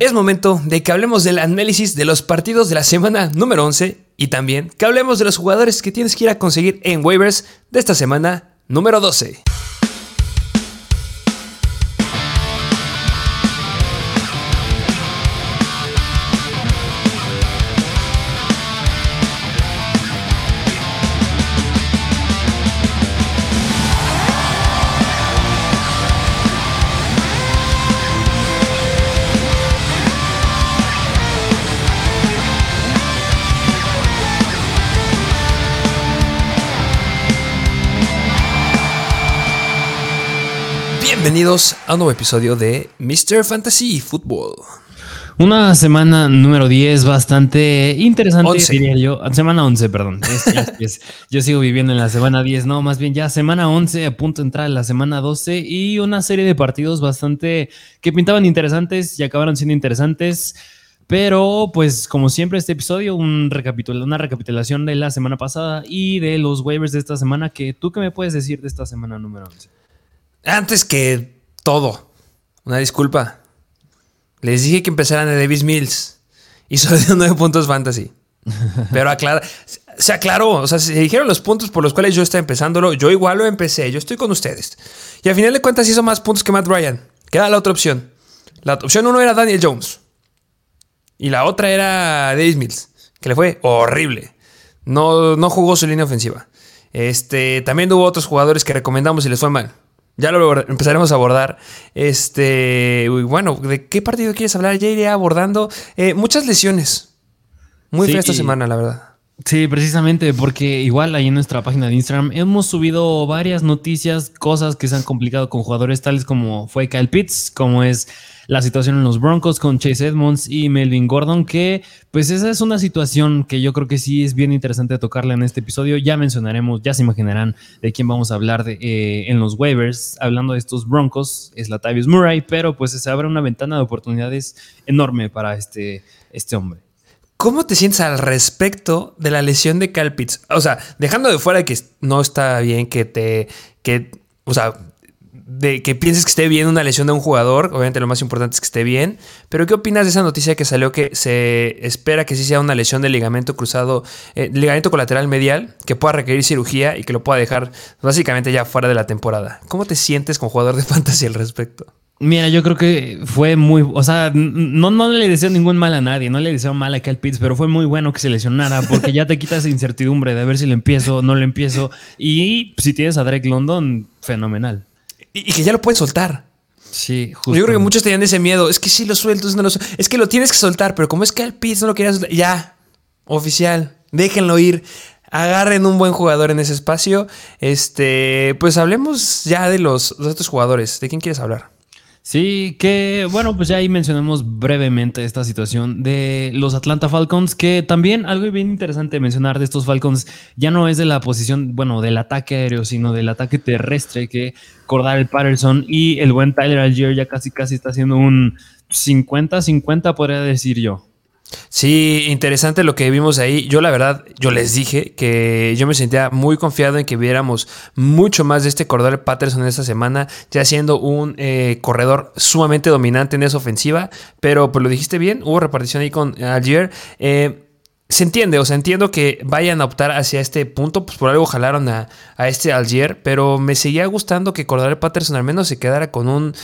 Es momento de que hablemos del análisis de los partidos de la semana número 11 y también que hablemos de los jugadores que tienes que ir a conseguir en waivers de esta semana número 12. Bienvenidos a un nuevo episodio de Mr. Fantasy Football. Una semana número 10 bastante interesante, diría yo. Semana 11, perdón. yo sigo viviendo en la semana 10, no, más bien ya semana 11, a punto de entrar a la semana 12 y una serie de partidos bastante que pintaban interesantes y acabaron siendo interesantes. Pero, pues, como siempre, este episodio, un una recapitulación de la semana pasada y de los waivers de esta semana. Que, ¿Tú qué me puedes decir de esta semana número 11? Antes que todo, una disculpa. Les dije que empezaran de Davis Mills y solo dio nueve puntos fantasy. Pero aclara, se aclaró, o sea, se dijeron los puntos por los cuales yo estaba empezándolo. Yo igual lo empecé, yo estoy con ustedes. Y al final de cuentas hizo más puntos que Matt Ryan. Queda la otra opción. La opción uno era Daniel Jones. Y la otra era Davis Mills, que le fue horrible. No, no jugó su línea ofensiva. Este, también hubo otros jugadores que recomendamos y les fue mal. Ya lo empezaremos a abordar. Este, bueno, ¿de qué partido quieres hablar? Ya iré abordando eh, muchas lesiones. Muy fea esta semana, la verdad. Sí, precisamente, porque igual ahí en nuestra página de Instagram hemos subido varias noticias, cosas que se han complicado con jugadores tales como fue Kyle Pitts, como es la situación en los Broncos con Chase Edmonds y Melvin Gordon, que pues esa es una situación que yo creo que sí es bien interesante tocarla en este episodio. Ya mencionaremos, ya se imaginarán de quién vamos a hablar de, eh, en los waivers. Hablando de estos Broncos, es la Tavius Murray, pero pues se abre una ventana de oportunidades enorme para este, este hombre. ¿Cómo te sientes al respecto de la lesión de Pitts? O sea, dejando de fuera que no está bien que te. que. O sea, de que pienses que esté bien una lesión de un jugador, obviamente lo más importante es que esté bien, pero ¿qué opinas de esa noticia que salió que se espera que sí sea una lesión de ligamento cruzado, eh, ligamento colateral medial, que pueda requerir cirugía y que lo pueda dejar básicamente ya fuera de la temporada? ¿Cómo te sientes como jugador de fantasy al respecto? Mira, yo creo que fue muy, o sea, no, no le deseo ningún mal a nadie, no le deseo mal a Cal Pitts, pero fue muy bueno que se lesionara porque ya te quitas incertidumbre de ver si le empiezo o no le empiezo. Y si tienes a Drake London, fenomenal y, que ya lo puedes soltar. Sí, justo. Yo creo que muchos tenían ese miedo. Es que si lo suelto, no lo suelto. Es que lo tienes que soltar, pero como es que al Pitts no lo querías soltar, ya, oficial, déjenlo ir. Agarren un buen jugador en ese espacio. Este, pues hablemos ya de los, de otros jugadores. ¿De quién quieres hablar? Sí, que bueno, pues ya ahí mencionamos brevemente esta situación de los Atlanta Falcons, que también algo bien interesante mencionar de estos Falcons ya no es de la posición, bueno, del ataque aéreo, sino del ataque terrestre que Cordar el Patterson y el buen Tyler Algier ya casi casi está haciendo un 50-50, podría decir yo. Sí, interesante lo que vimos ahí. Yo la verdad, yo les dije que yo me sentía muy confiado en que viéramos mucho más de este corredor Patterson esta semana, ya siendo un eh, corredor sumamente dominante en esa ofensiva, pero pues lo dijiste bien, hubo repartición ahí con Algier. Eh, se entiende, o sea, entiendo que vayan a optar hacia este punto, pues por algo jalaron a, a este Algier, pero me seguía gustando que Cordell Patterson al menos se quedara con un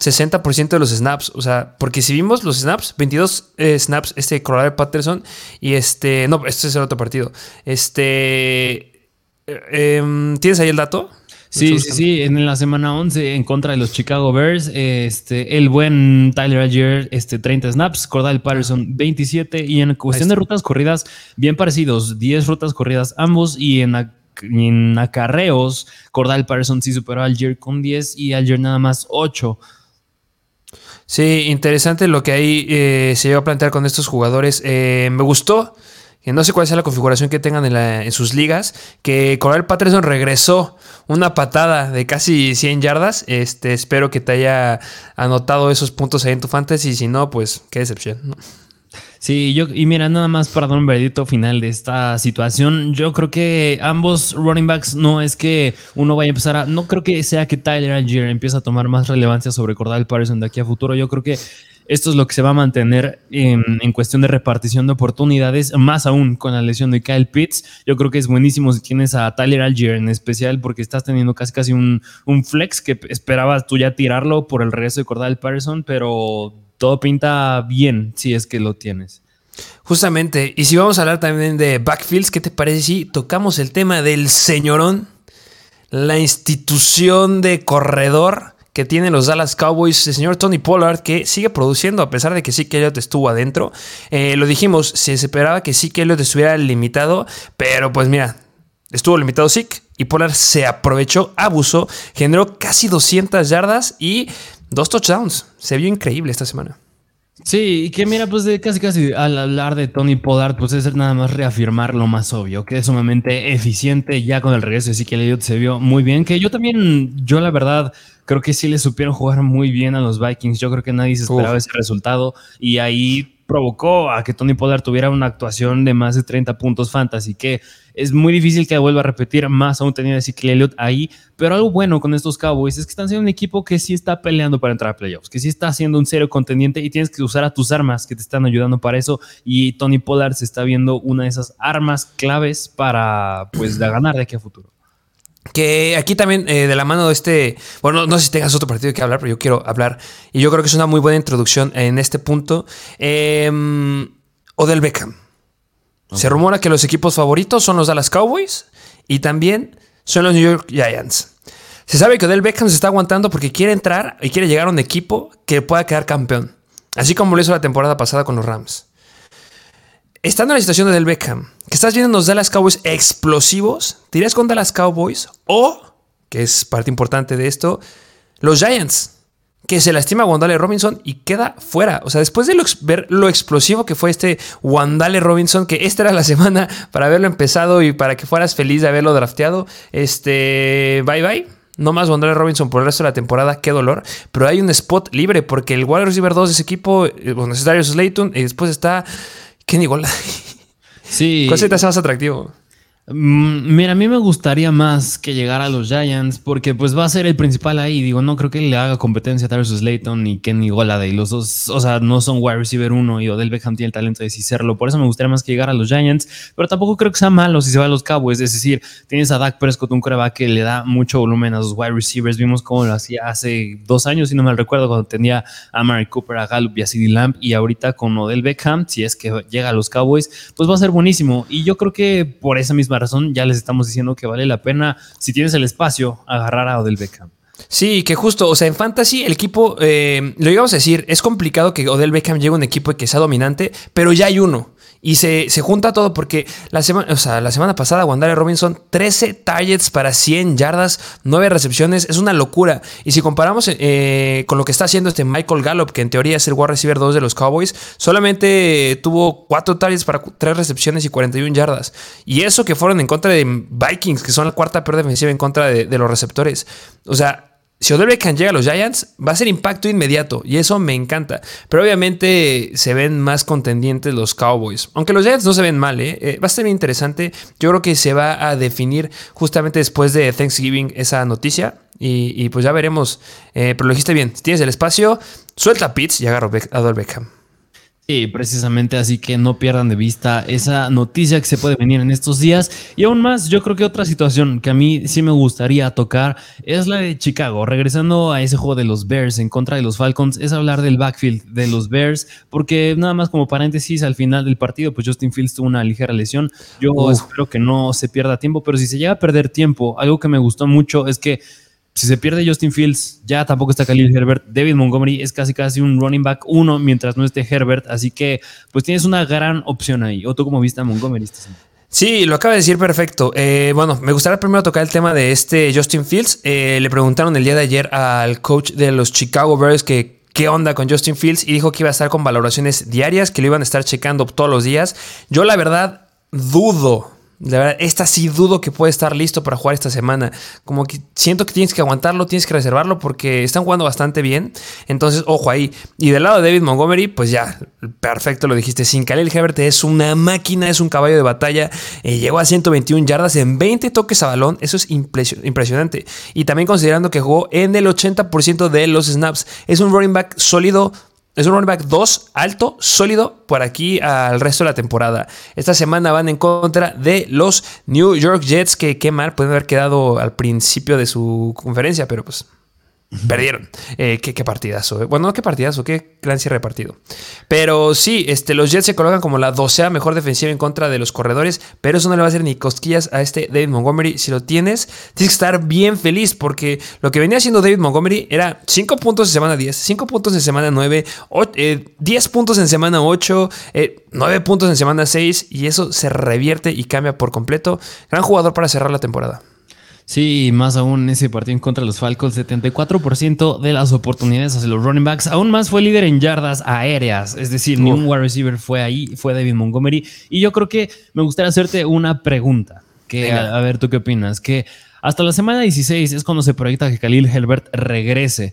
60% de los snaps. O sea, porque si vimos los snaps, 22 eh, snaps, este Cordell Patterson y este. No, este es el otro partido. Este. Eh, em, ¿Tienes ahí el dato? Sí, sí, sí, en la semana 11 en contra de los Chicago Bears, este, el buen Tyler Algier, este, 30 snaps, Cordell Patterson 27 y en cuestión de rutas corridas, bien parecidos, 10 rutas corridas ambos y en, en acarreos, Cordell Patterson sí superó a Algier con 10 y Algier nada más 8. Sí, interesante lo que ahí eh, se llegó a plantear con estos jugadores. Eh, me gustó, que no sé cuál sea la configuración que tengan en, sus ligas, que Coral Patterson regresó una patada de casi 100 yardas. Este, espero que te haya anotado esos puntos ahí en tu fantasy. Si no, pues qué decepción. Sí, yo, y mira, nada más para dar un veredicto final de esta situación, yo creo que ambos running backs no es que uno vaya a empezar a, no creo que sea que Tyler Algier empiece a tomar más relevancia sobre Cordell Patterson de aquí a futuro, yo creo que esto es lo que se va a mantener en, cuestión de repartición de oportunidades, más aún con la lesión de Kyle Pitts. Yo creo que es buenísimo si tienes a Tyler Algier en especial porque estás teniendo casi casi un, un flex que esperabas tú ya tirarlo por el regreso de Cordell Patterson, pero todo pinta bien si es que lo tienes. Justamente, y si vamos a hablar también de backfields, ¿qué te parece si tocamos el tema del señorón? La institución de corredor que tienen los Dallas Cowboys, el señor Tony Pollard, que sigue produciendo a pesar de que sí que Elliott estuvo adentro. Eh, lo dijimos, se esperaba que sí que Elliott estuviera limitado, pero pues mira, estuvo limitado sí y Pollard se aprovechó, abusó, generó casi 200 yardas y dos touchdowns. Se vio increíble esta semana. Sí, y que mira, pues de casi casi al hablar de Tony Pollard, pues es nada más reafirmar lo más obvio, que es sumamente eficiente ya con el regreso de que Elliott se vio muy bien, que yo también, yo la verdad creo que sí le supieron jugar muy bien a los Vikings, yo creo que nadie se esperaba ese resultado y ahí provocó a que Tony Pollard tuviera una actuación de más de 30 puntos fantasy, que es muy difícil que vuelva a repetir más aún teniendo a Ezekiel Elliott ahí, pero algo bueno con estos Cowboys es que están siendo un equipo que sí está peleando para entrar a playoffs, que sí está siendo un serio contendiente y tienes que usar a tus armas que te están ayudando para eso y Tony Pollard se está viendo una de esas armas claves para pues ganar de aquí a futuro. Que aquí también, eh, de la mano de este. Bueno, no, sé si tengas otro partido que hablar, pero yo quiero hablar. Y yo creo que es una muy buena introducción en este punto. Eh, Odell Beckham. Se rumora que los equipos favoritos son los Dallas Cowboys y también son los New York Giants. Se sabe que Odell Beckham se está aguantando porque quiere entrar y quiere llegar a un equipo que pueda quedar campeón. Así como lo hizo la temporada pasada con los Rams. Estando en la situación de Del Beckham, que estás viendo unos Dallas Cowboys explosivos, ¿tirías con Dallas Cowboys o, que es parte importante de esto, los Giants? que se lastima a Wandale Robinson y queda fuera. O sea, después de ver lo explosivo que fue este Wandale Robinson, que esta era la semana para haberlo empezado y para que fueras feliz de haberlo drafteado, este, bye bye. No más Wandale Robinson por el resto de la temporada, qué dolor. Pero hay un spot libre porque el wide receiver 2 de ese equipo, eh, bueno, es Darius Slayton y después está Kenny Golladay. Sí. ¿Cuál se te hace más atractivo? Mm, mira, a mí me gustaría más que llegara a los Giants porque pues va a ser el principal ahí. Digo, no creo que le haga competencia a Darius Slayton ni Kenny Goladay. Los dos, o sea, no son wide receiver uno y Odell Beckham tiene el talento de serlo. Por eso me gustaría más que llegara a los Giants, pero tampoco creo que sea malo si se va a los Cowboys. Es decir, tienes a Dak Prescott, un coreback que le da mucho volumen a los wide receivers. Vimos cómo lo hacía hace dos años, si no me recuerdo, cuando tenía a Mary Cooper, a Gallup y a CeeDee Lamb. Y ahorita con Odell Beckham, si es que llega a los Cowboys, pues va a ser buenísimo. Y yo creo que por esa misma razón ya les estamos diciendo que vale la pena, si tienes el espacio, agarrar a Odell Beckham. Sí, que justo, o sea, en fantasy el equipo, eh, lo íbamos a decir, es complicado que Odell Beckham llegue a un equipo que sea dominante, pero ya hay uno. Y se, junta todo porque la semana, o sea, la semana pasada Wandale Robinson 13 targets para 100 yardas, 9 recepciones, es una locura. Y si comparamos eh, con lo que está haciendo este Michael Gallup, que en teoría es el wide receiver 2 de los Cowboys, solamente tuvo 4 targets para 3 recepciones y 41 yardas. Y eso que fueron en contra de Vikings, que son la cuarta peor defensiva en contra de, de los receptores. O sea, si Odell Beckham llega a los Giants, va a ser impacto inmediato y eso me encanta. Pero obviamente se ven más contendientes los Cowboys. Aunque los Giants no se ven mal, ¿eh? eh va a ser interesante. Yo creo que se va a definir justamente después de Thanksgiving esa noticia. Y, pues ya veremos. Eh, pero lo dijiste bien. Si tienes el espacio, suelta a Pitts y agarro a Odell Beckham. Sí, precisamente así que no pierdan de vista esa noticia que se puede venir en estos días. Y aún más, yo creo que otra situación que a mí sí me gustaría tocar es la de Chicago. Regresando a ese juego de los Bears en contra de los Falcons, es hablar del backfield de los Bears, porque nada más como paréntesis, al final del partido, pues Justin Fields tuvo una ligera lesión. Yo espero que no se pierda tiempo, pero si se llega a perder tiempo, algo que me gustó mucho es que si se pierde Justin Fields, ya tampoco está Khalil Herbert. David Montgomery es casi casi un running back uno mientras no esté Herbert. Así que pues tienes una gran opción ahí. ¿O tú cómo viste a Montgomery? Sí, lo acaba de decir perfecto. Eh, bueno, me gustaría primero tocar el tema de este Justin Fields. Eh, le preguntaron el día de ayer al coach de los Chicago Bears que qué onda con Justin Fields y dijo que iba a estar con valoraciones diarias, que lo iban a estar checando todos los días. Yo la verdad dudo La verdad, esta sí dudo que puede estar listo para jugar esta semana. Como que siento que tienes que aguantarlo, tienes que reservarlo porque están jugando bastante bien. Entonces, ojo ahí. Y del lado de David Montgomery, pues ya, perfecto, lo dijiste. Sin Khalil Herbert es una máquina, es un caballo de batalla. Eh, llegó a 121 yardas en 20 toques a balón. Eso es impresionante. Y también considerando que jugó en el 80% de los snaps. Es un running back sólido es un running back 2 alto, sólido, por aquí al resto de la temporada. Esta semana van en contra de los New York Jets, que qué mal pueden haber quedado al principio de su conferencia, pero pues Perdieron. Eh, ¿qué, partidazo. Eh. Bueno, no qué partidazo, qué gran cierre de partido. Pero sí, este, los Jets se colocan como la docea mejor defensiva en contra de los corredores, pero eso no le va a hacer ni cosquillas a este David Montgomery. Si lo tienes, tienes que estar bien feliz porque lo que venía haciendo David Montgomery era 5 puntos en semana 10, 5 puntos en semana 9, 10 puntos en semana 8, 9 eh, puntos en semana 6 y eso se revierte y cambia por completo. Gran jugador para cerrar la temporada. Sí, más aún en ese partido en contra de los Falcons, 74% de las oportunidades hacia los running backs. Aún más fue líder en yardas aéreas, es decir, ni un wide receiver fue ahí, fue David Montgomery. Y yo creo que me gustaría hacerte una pregunta, que a, ver tú qué opinas, que hasta la semana 16 es cuando se proyecta que Khalil Herbert regrese.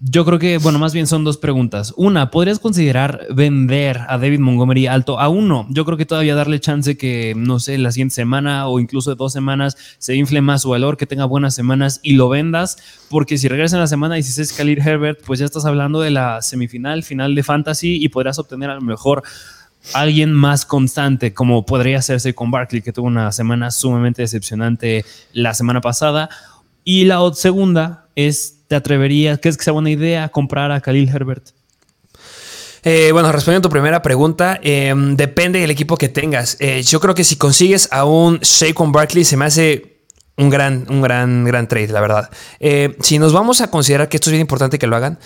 Yo creo que, bueno, más bien son dos preguntas. Una, ¿podrías considerar vender a David Montgomery alto? a uno? Yo creo que todavía darle chance que, no sé, la siguiente semana o incluso dos semanas se infle más su valor, que tenga buenas semanas y lo vendas, porque si regresa en la semana 16 Khalil Herbert, pues ya estás hablando de la semifinal, final de Fantasy y podrás obtener a lo mejor alguien más constante, como podría hacerse con Barkley, que tuvo una semana sumamente decepcionante la semana pasada. Y la segunda es ¿Te atreverías? ¿Crees que sea buena idea comprar a Khalil Herbert? Eh, bueno, respondiendo a tu primera pregunta, em, depende del equipo que tengas. Eh, yo creo que si consigues a un Shaquon Barkley, se me hace un gran, un gran, gran trade, la verdad. Eh, si nos vamos a considerar que esto es bien importante que lo hagan,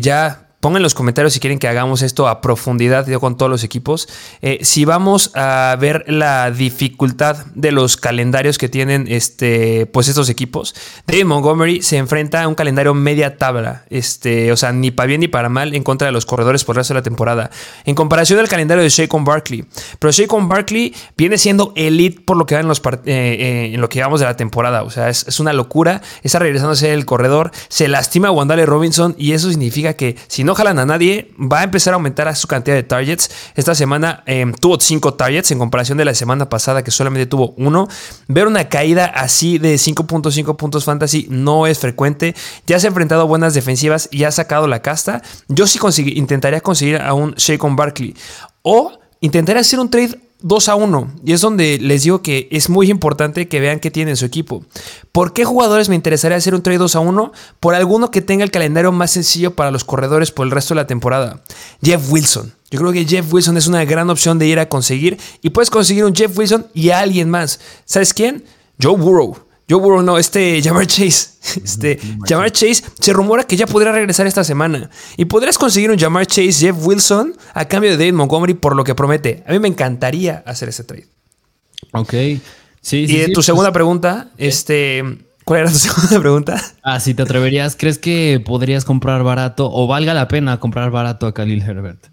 ya Pongan en los comentarios si quieren que hagamos esto a profundidad yo con todos los equipos. Eh, si vamos a ver la dificultad de los calendarios que tienen este, pues estos equipos, David Montgomery se enfrenta a un calendario media tabla, este, o sea, ni para bien ni para mal en contra de los corredores por el resto de la temporada. En comparación al calendario de Shaquon Barkley. Pero Shaquon Barkley viene siendo elite por lo que va en, los eh, eh, en lo que llevamos de la temporada. O sea, es, una locura. Está regresándose el corredor. Se lastima a Wandale Robinson y eso significa que si no jalan a nadie, va a empezar a aumentar a su cantidad de targets. Esta semana em, tuvo 5 targets en comparación de la semana pasada que solamente tuvo uno. Ver una caída así de 5.5 puntos fantasy no es frecuente. Ya se ha enfrentado buenas defensivas y ha sacado la casta. Yo sí intentaría conseguir a un Shaquon Barkley. O intentaría hacer un trade 2 a 1. Y es donde les digo que es muy importante que vean qué tiene su equipo. ¿Por qué jugadores me interesaría hacer un trade 2 a 1? Por alguno que tenga el calendario más sencillo para los corredores por el resto de la temporada. Jeff Wilson. Yo creo que Jeff Wilson es una gran opción de ir a conseguir. Y puedes conseguir un Jeff Wilson y a alguien más. ¿Sabes quién? Joe Burrow. Joe Burrow, no, este Jamar Chase. Este Jamar Chase se rumora que ya podría regresar esta semana. Y podrías conseguir un Jamar Chase Jeff Wilson a cambio de David Montgomery por lo que promete. A mí me encantaría hacer ese trade. Ok. Sí, y tu segunda pues, pregunta, este. ¿Cuál era tu segunda pregunta? Ah, si te atreverías, ¿crees que podrías comprar barato o valga la pena comprar barato a Khalil Herbert?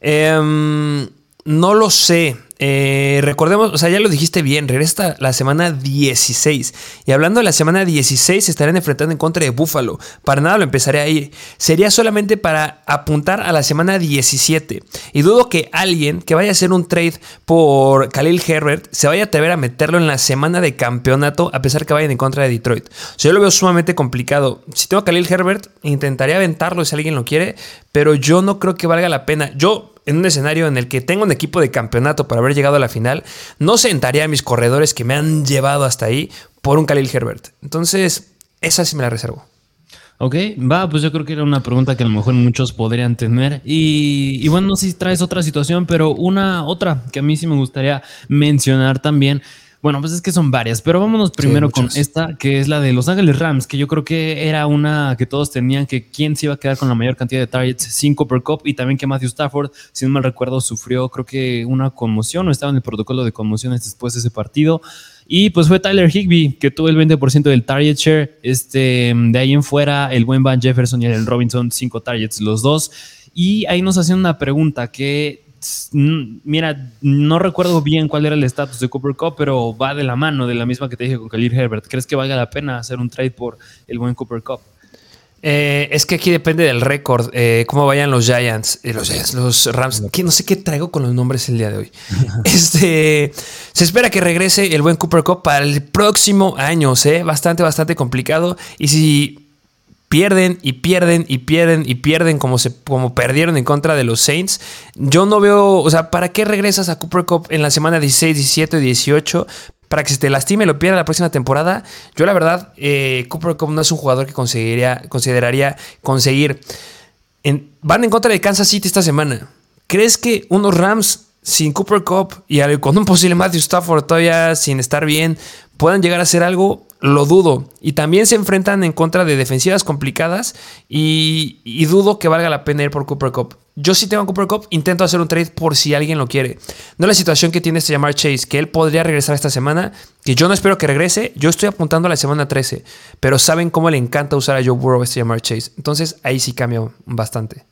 Em, no lo sé. Eh, recordemos, o sea, ya lo dijiste bien, regresa la semana 16. Y hablando de la semana 16, se estarán enfrentando en contra de Buffalo. Para nada lo empezaré a ir. Sería solamente para apuntar a la semana 17. Y dudo que alguien que vaya a hacer un trade por Khalil Herbert se vaya a atrever a meterlo en la semana de campeonato, a pesar que vayan en contra de Detroit. O sea, yo lo veo sumamente complicado. Si tengo a Khalil Herbert, intentaría aventarlo si alguien lo quiere, pero yo no creo que valga la pena. Yo en un escenario en el que tengo un equipo de campeonato para haber llegado a la final, no sentaría a mis corredores que me han llevado hasta ahí por un Khalil Herbert. Entonces, esa sí me la reservo. Ok, va, pues yo creo que era una pregunta que a lo mejor muchos podrían tener. Y, y, bueno, no sé si traes otra situación, pero una otra que a mí sí me gustaría mencionar también bueno, pues es que son varias, pero vámonos primero con esta, que es la de Los Ángeles Rams, que yo creo que era una que todos tenían, que quién se iba a quedar con la mayor cantidad de targets, 5 per cup, y también que Matthew Stafford, si no mal recuerdo, sufrió creo que una conmoción o estaba en el protocolo de conmociones después de ese partido. Y pues fue Tyler Higby, que tuvo el 20% del target share. Este, de ahí en fuera, el buen Van Jefferson y el Robinson, 5 targets los dos. Y ahí nos hacían una pregunta que mira, no recuerdo bien cuál era el estatus de Cooper Cup, pero va de la mano de la misma que te dije con Khalil Herbert. ¿Crees que valga la pena hacer un trade por el buen Cooper Cup? Eh, es que aquí depende del récord, eh, cómo vayan los Giants, eh, los Giants, los Rams. Que no sé qué traigo con los nombres el día de hoy. este, se espera que regrese el buen Cooper Cup para el próximo año, bastante, bastante complicado. Y si pierden y pierden y pierden y pierden como, se, como perdieron en contra de los Saints. Yo no veo, o sea, ¿para qué regresas a Cooper Cup en la semana 16, 17 y 18? Para que se te lastime y lo pierda la próxima temporada. Yo la verdad, eh, Cooper Cup no es un jugador que conseguiría, consideraría conseguir. van en contra de Kansas City esta semana. ¿Crees que unos Rams sin Cooper Cup y con un posible Matthew Stafford todavía sin estar bien puedan llegar a hacer algo? lo dudo. Y también se enfrentan en contra de defensivas complicadas y, dudo que valga la pena ir por Cooper Cup. Yo sí tengo Cooper Cup, intento hacer un trade por si alguien lo quiere. No la situación que tiene este llamar Chase, que él podría regresar esta semana, que yo no espero que regrese, yo estoy apuntando a la semana 13, pero saben cómo le encanta usar a Joe Burrow este llamar Chase. Entonces ahí sí cambia bastante.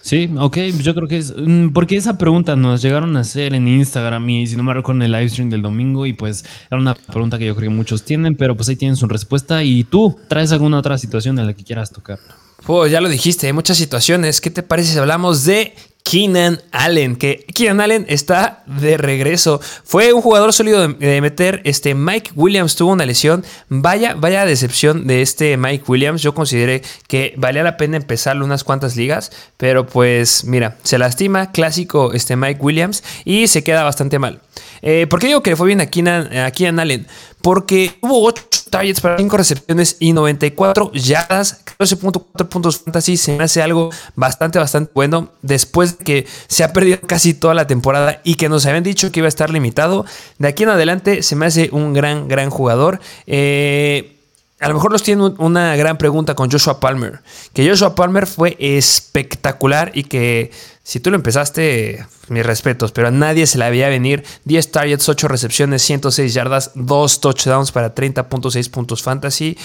Sí, ok, yo creo que es. Mm, porque esa pregunta nos llegaron a hacer en Instagram y si no me recuerdo en el live stream del domingo, y pues era una pregunta que yo creo que muchos tienen, pero pues ahí tienen su respuesta. ¿Y tú traes alguna otra situación en la que quieras tocar? Pues ya lo dijiste, hay muchas situaciones. ¿Qué te parece si hablamos de Keenan Allen, que Keenan Allen está de regreso. Fue un jugador sólido de, meter. Este Mike Williams tuvo una lesión. Vaya, vaya decepción de este Mike Williams. Yo consideré que valía la pena empezarle unas cuantas ligas, pero pues mira, se lastima, clásico este Mike Williams y se queda bastante mal. Eh, ¿Por qué digo que le fue bien a Keenan, Allen? Porque hubo 8 targets para 5 recepciones y 94 yardas, 14.4 puntos fantasy. Se me hace algo bastante, bastante bueno. Después de que se ha perdido casi toda la temporada y que nos habían dicho que iba a estar limitado. De aquí en adelante se me hace un gran, gran jugador. Eh a lo mejor los tienen una gran pregunta con Joshua Palmer. Que Joshua Palmer fue espectacular y que si tú lo empezaste, mis respetos, pero a nadie se le había venir. 10 targets, 8 recepciones, 106 yardas, 2 touchdowns para 30.6 puntos fantasy.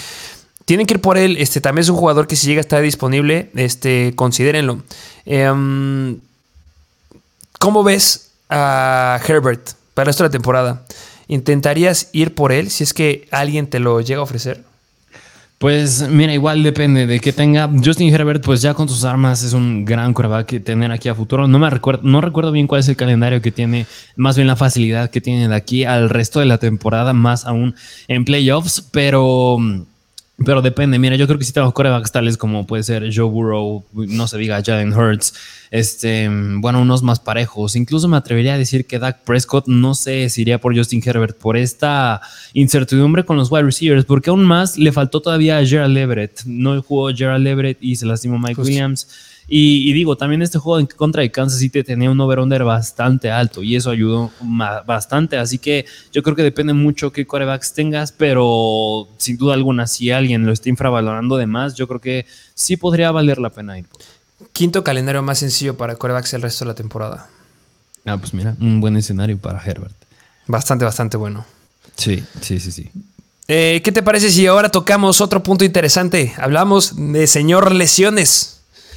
Tienen que ir por él. Este también es un jugador que si llega a estar disponible, este, considérenlo. Em, ¿Cómo ves a Herbert para esta temporada? ¿Intentarías ir por él si es que alguien te lo llega a ofrecer? Pues mira, igual depende de que tenga. Justin Herbert, pues ya con sus armas es un gran que tener aquí a futuro. No me recuerdo, no recuerdo bien cuál es el calendario que tiene, más bien la facilidad que tiene de aquí al resto de la temporada, más aún en playoffs, pero pero depende, mira, yo creo que si tengo corebacks tales como puede ser Joe Burrow, no se diga Jalen Hurts, este, bueno, unos más parejos. Incluso me atrevería a decir que Dak Prescott no sé si iría por Justin Herbert por esta incertidumbre con los wide receivers, porque aún más le faltó todavía a Gerald Everett. No jugó Gerald Everett y se lastimó Mike Williams. Y, digo, también este juego en contra de Kansas City tenía un over-under bastante alto y eso ayudó bastante. Así que yo creo que depende mucho qué corebacks tengas, pero sin duda alguna, si alguien lo está infravalorando de más, yo creo que sí podría valer la pena ir. Quinto calendario más sencillo para corebacks el resto de la temporada. Ah, pues mira, un buen escenario para Herbert. Bastante, bastante bueno. Sí, sí, sí, sí. Eh, ¿Qué te parece si ahora tocamos otro punto interesante? Hablamos de señor lesiones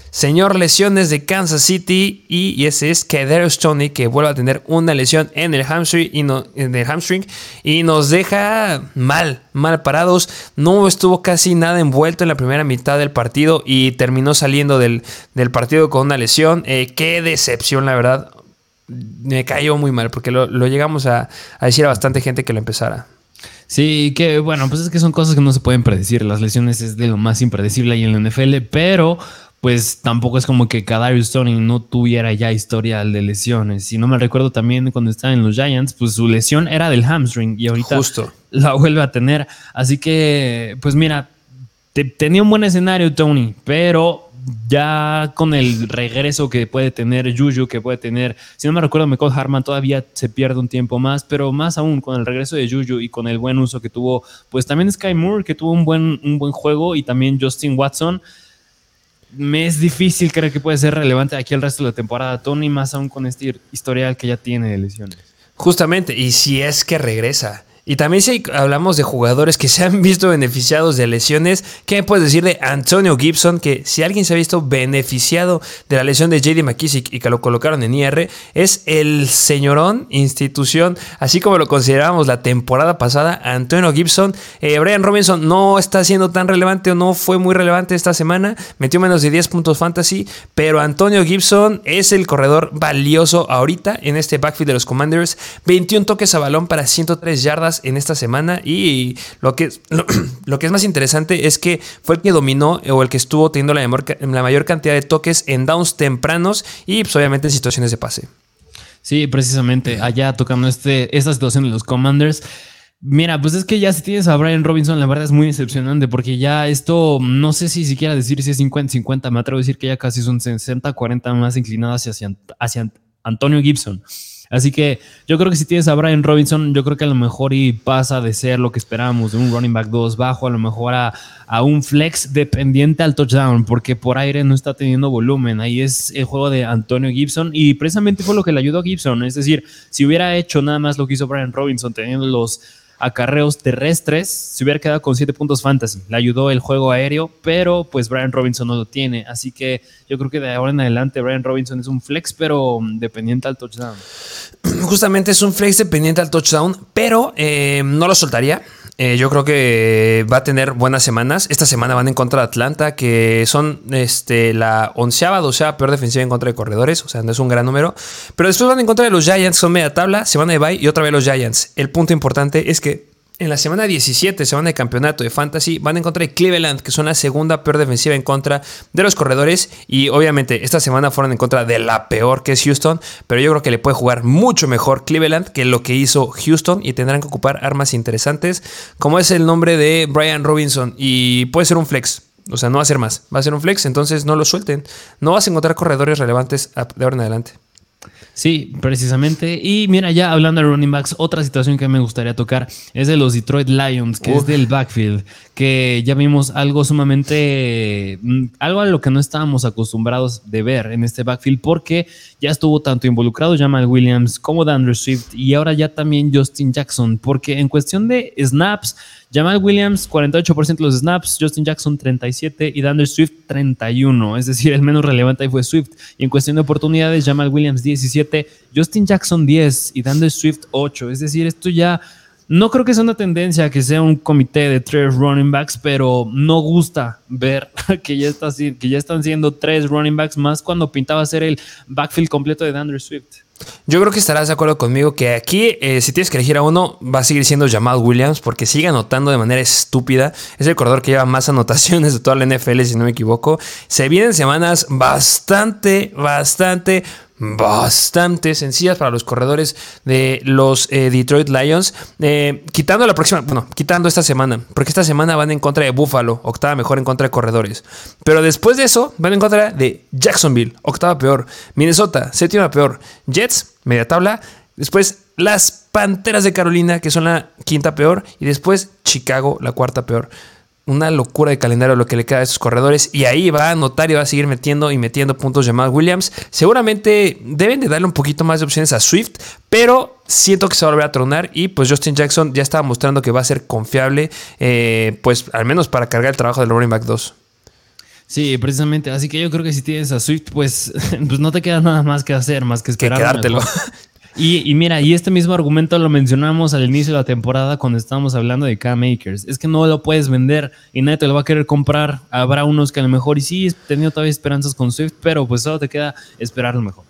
señor lesiones de Kansas City y, ese es Kadarius Tony que vuelve a tener una lesión en el hamstring y, en el hamstring y nos deja mal, mal parados. No estuvo casi nada envuelto en la primera mitad del partido y terminó saliendo del, partido con una lesión. Eh, qué decepción, la verdad. Me cayó muy mal porque lo, llegamos a, a decir a bastante gente que lo empezara. Sí, que bueno, pues es que son cosas que no se pueden predecir. Las lesiones es de lo más impredecible ahí en la NFL, pero pues tampoco es como que Kadarius Tony no tuviera ya historial de lesiones. Si no me recuerdo también cuando estaba en los Giants, pues su lesión era del hamstring y ahorita la vuelve a tener. Así que, pues mira, tenía un buen escenario Tony, pero ya con el regreso que puede tener Juju, que puede tener, si no me recuerdo, Michael Harman todavía se pierde un tiempo más, pero más aún con el regreso de Juju y con el buen uso que tuvo, pues también Sky Moore, que tuvo un buen, un buen juego, y también Justin Watson me es difícil creer que puede ser relevante aquí el resto de la temporada, Tony, más aún con este historial que ya tiene de lesiones. Justamente, y si es que regresa. Y también si hablamos de jugadores que se han visto beneficiados de lesiones, ¿qué puedes decir de Antonio Gibson? Que si alguien se ha visto beneficiado de la lesión de JD McKissick y que lo colocaron en IR, es el señorón institución, así como lo considerábamos la temporada pasada, Antonio Gibson. Eh, Brian Robinson no está siendo tan relevante o no fue muy relevante esta semana, metió menos de 10 puntos fantasy, pero Antonio Gibson es el corredor valioso ahorita en este backfield de los Commanders. 21 toques a balón para 103 yardas en esta semana y lo que, lo, que es más interesante es que fue el que dominó o el que estuvo teniendo la mayor, la mayor cantidad de toques en downs tempranos y pues, obviamente en situaciones de pase. Sí, precisamente allá tocando este, esta situación de los Commanders. Mira, pues es que ya si tienes a Brian Robinson, la verdad es muy decepcionante porque ya esto, no sé si siquiera decir si es 50-50, me atrevo a decir que ya casi son 60-40 más inclinadas hacia, hacia Antonio Gibson. Así que yo creo que si tienes a Brian Robinson, yo creo que a lo mejor y pasa de ser lo que esperábamos de un running back 2 bajo, a lo mejor a, un flex dependiente al touchdown, porque por aire no está teniendo volumen. Ahí es el juego de Antonio Gibson y precisamente fue lo que le ayudó a Gibson. Es decir, si hubiera hecho nada más lo que hizo Brian Robinson, teniendo los acarreos terrestres, se hubiera quedado con 7 puntos fantasy. Le ayudó el juego aéreo, pero pues Brian Robinson no lo tiene. Así que yo creo que de ahora en adelante Brian Robinson es un flex, pero dependiente al touchdown. Justamente es un flex dependiente al touchdown, pero eh, no lo soltaría. Eh, yo creo que va a tener buenas semanas. Esta semana van en contra de Atlanta, que son este, la onceava, doceava peor defensiva en contra de corredores. O sea, no es un gran número. Pero después van en contra de los Giants, son media tabla, se van de bye y otra vez los Giants. El punto importante es que en la semana 17, semana de campeonato de Fantasy, van en contra de Cleveland, que son la segunda peor defensiva en contra de los corredores. Y obviamente esta semana fueron en contra de la peor, que es Houston. Pero yo creo que le puede jugar mucho mejor Cleveland que lo que hizo Houston. Y tendrán que ocupar armas interesantes, como es el nombre de Brian Robinson. Y puede ser un flex. O sea, no va a ser más. Va a ser un flex, entonces no lo suelten. No vas a encontrar corredores relevantes de ahora en adelante. Sí, precisamente. Y mira, ya hablando de running backs, otra situación que me gustaría tocar es de los Detroit Lions, que es del backfield, que ya vimos algo sumamente, mm, algo a lo que no estábamos acostumbrados de ver en este backfield, porque ya estuvo tanto involucrado Jamal Williams como Dandre Swift y ahora ya también Justin Jackson, porque en cuestión de snaps, Jamal Williams 48% de los snaps, Justin Jackson 37 y Dandre Swift 31, es decir, el menos relevante ahí fue Swift. Y en cuestión de oportunidades, Jamal Williams 17, Justin Jackson 10 y Dandre Swift 8, es decir, esto ya no creo que sea una tendencia que sea un comité de tres running backs, pero no gusta ver que ya, está, que ya están siendo tres running backs más cuando pintaba ser el backfield completo de Dandre Swift. Yo creo que estarás de acuerdo conmigo que aquí, eh, si tienes que elegir a uno, va a seguir siendo Jamal Williams porque sigue anotando de manera estúpida. Es el corredor que lleva más anotaciones de toda la NFL, si no me equivoco. Se vienen semanas bastante, bastante bastante sencillas para los corredores de los eh, Detroit Lions. Eh, quitando la próxima, bueno, quitando esta semana, porque esta semana van en contra de Buffalo, octava mejor en contra de corredores. Pero después de eso, van en contra de Jacksonville, octava peor. Minnesota, séptima peor. Jets, media tabla. Después las Panteras de Carolina, que son la quinta peor. Y después Chicago, la cuarta peor una locura de calendario lo que le queda a esos corredores. Y ahí va a anotar y va a seguir metiendo y metiendo puntos llamados Williams. Seguramente deben de darle un poquito más de opciones a Swift, pero siento que se va a volver a tronar. Y pues Justin Jackson ya estaba mostrando que va a ser confiable, eh, pues al menos para cargar el trabajo del running back 2. Sí, precisamente. Así que yo creo que si tienes a Swift, pues, pues no te queda nada más que hacer, más que esperar. Que quedártelo. Y, mira, y este mismo argumento lo mencionamos al inicio de la temporada cuando estábamos hablando de K-Makers. Es que no lo puedes vender y nadie te lo va a querer comprar. Habrá unos que a lo mejor, y sí, he tenido todavía esperanzas con Swift, pero pues solo te queda esperar lo mejor.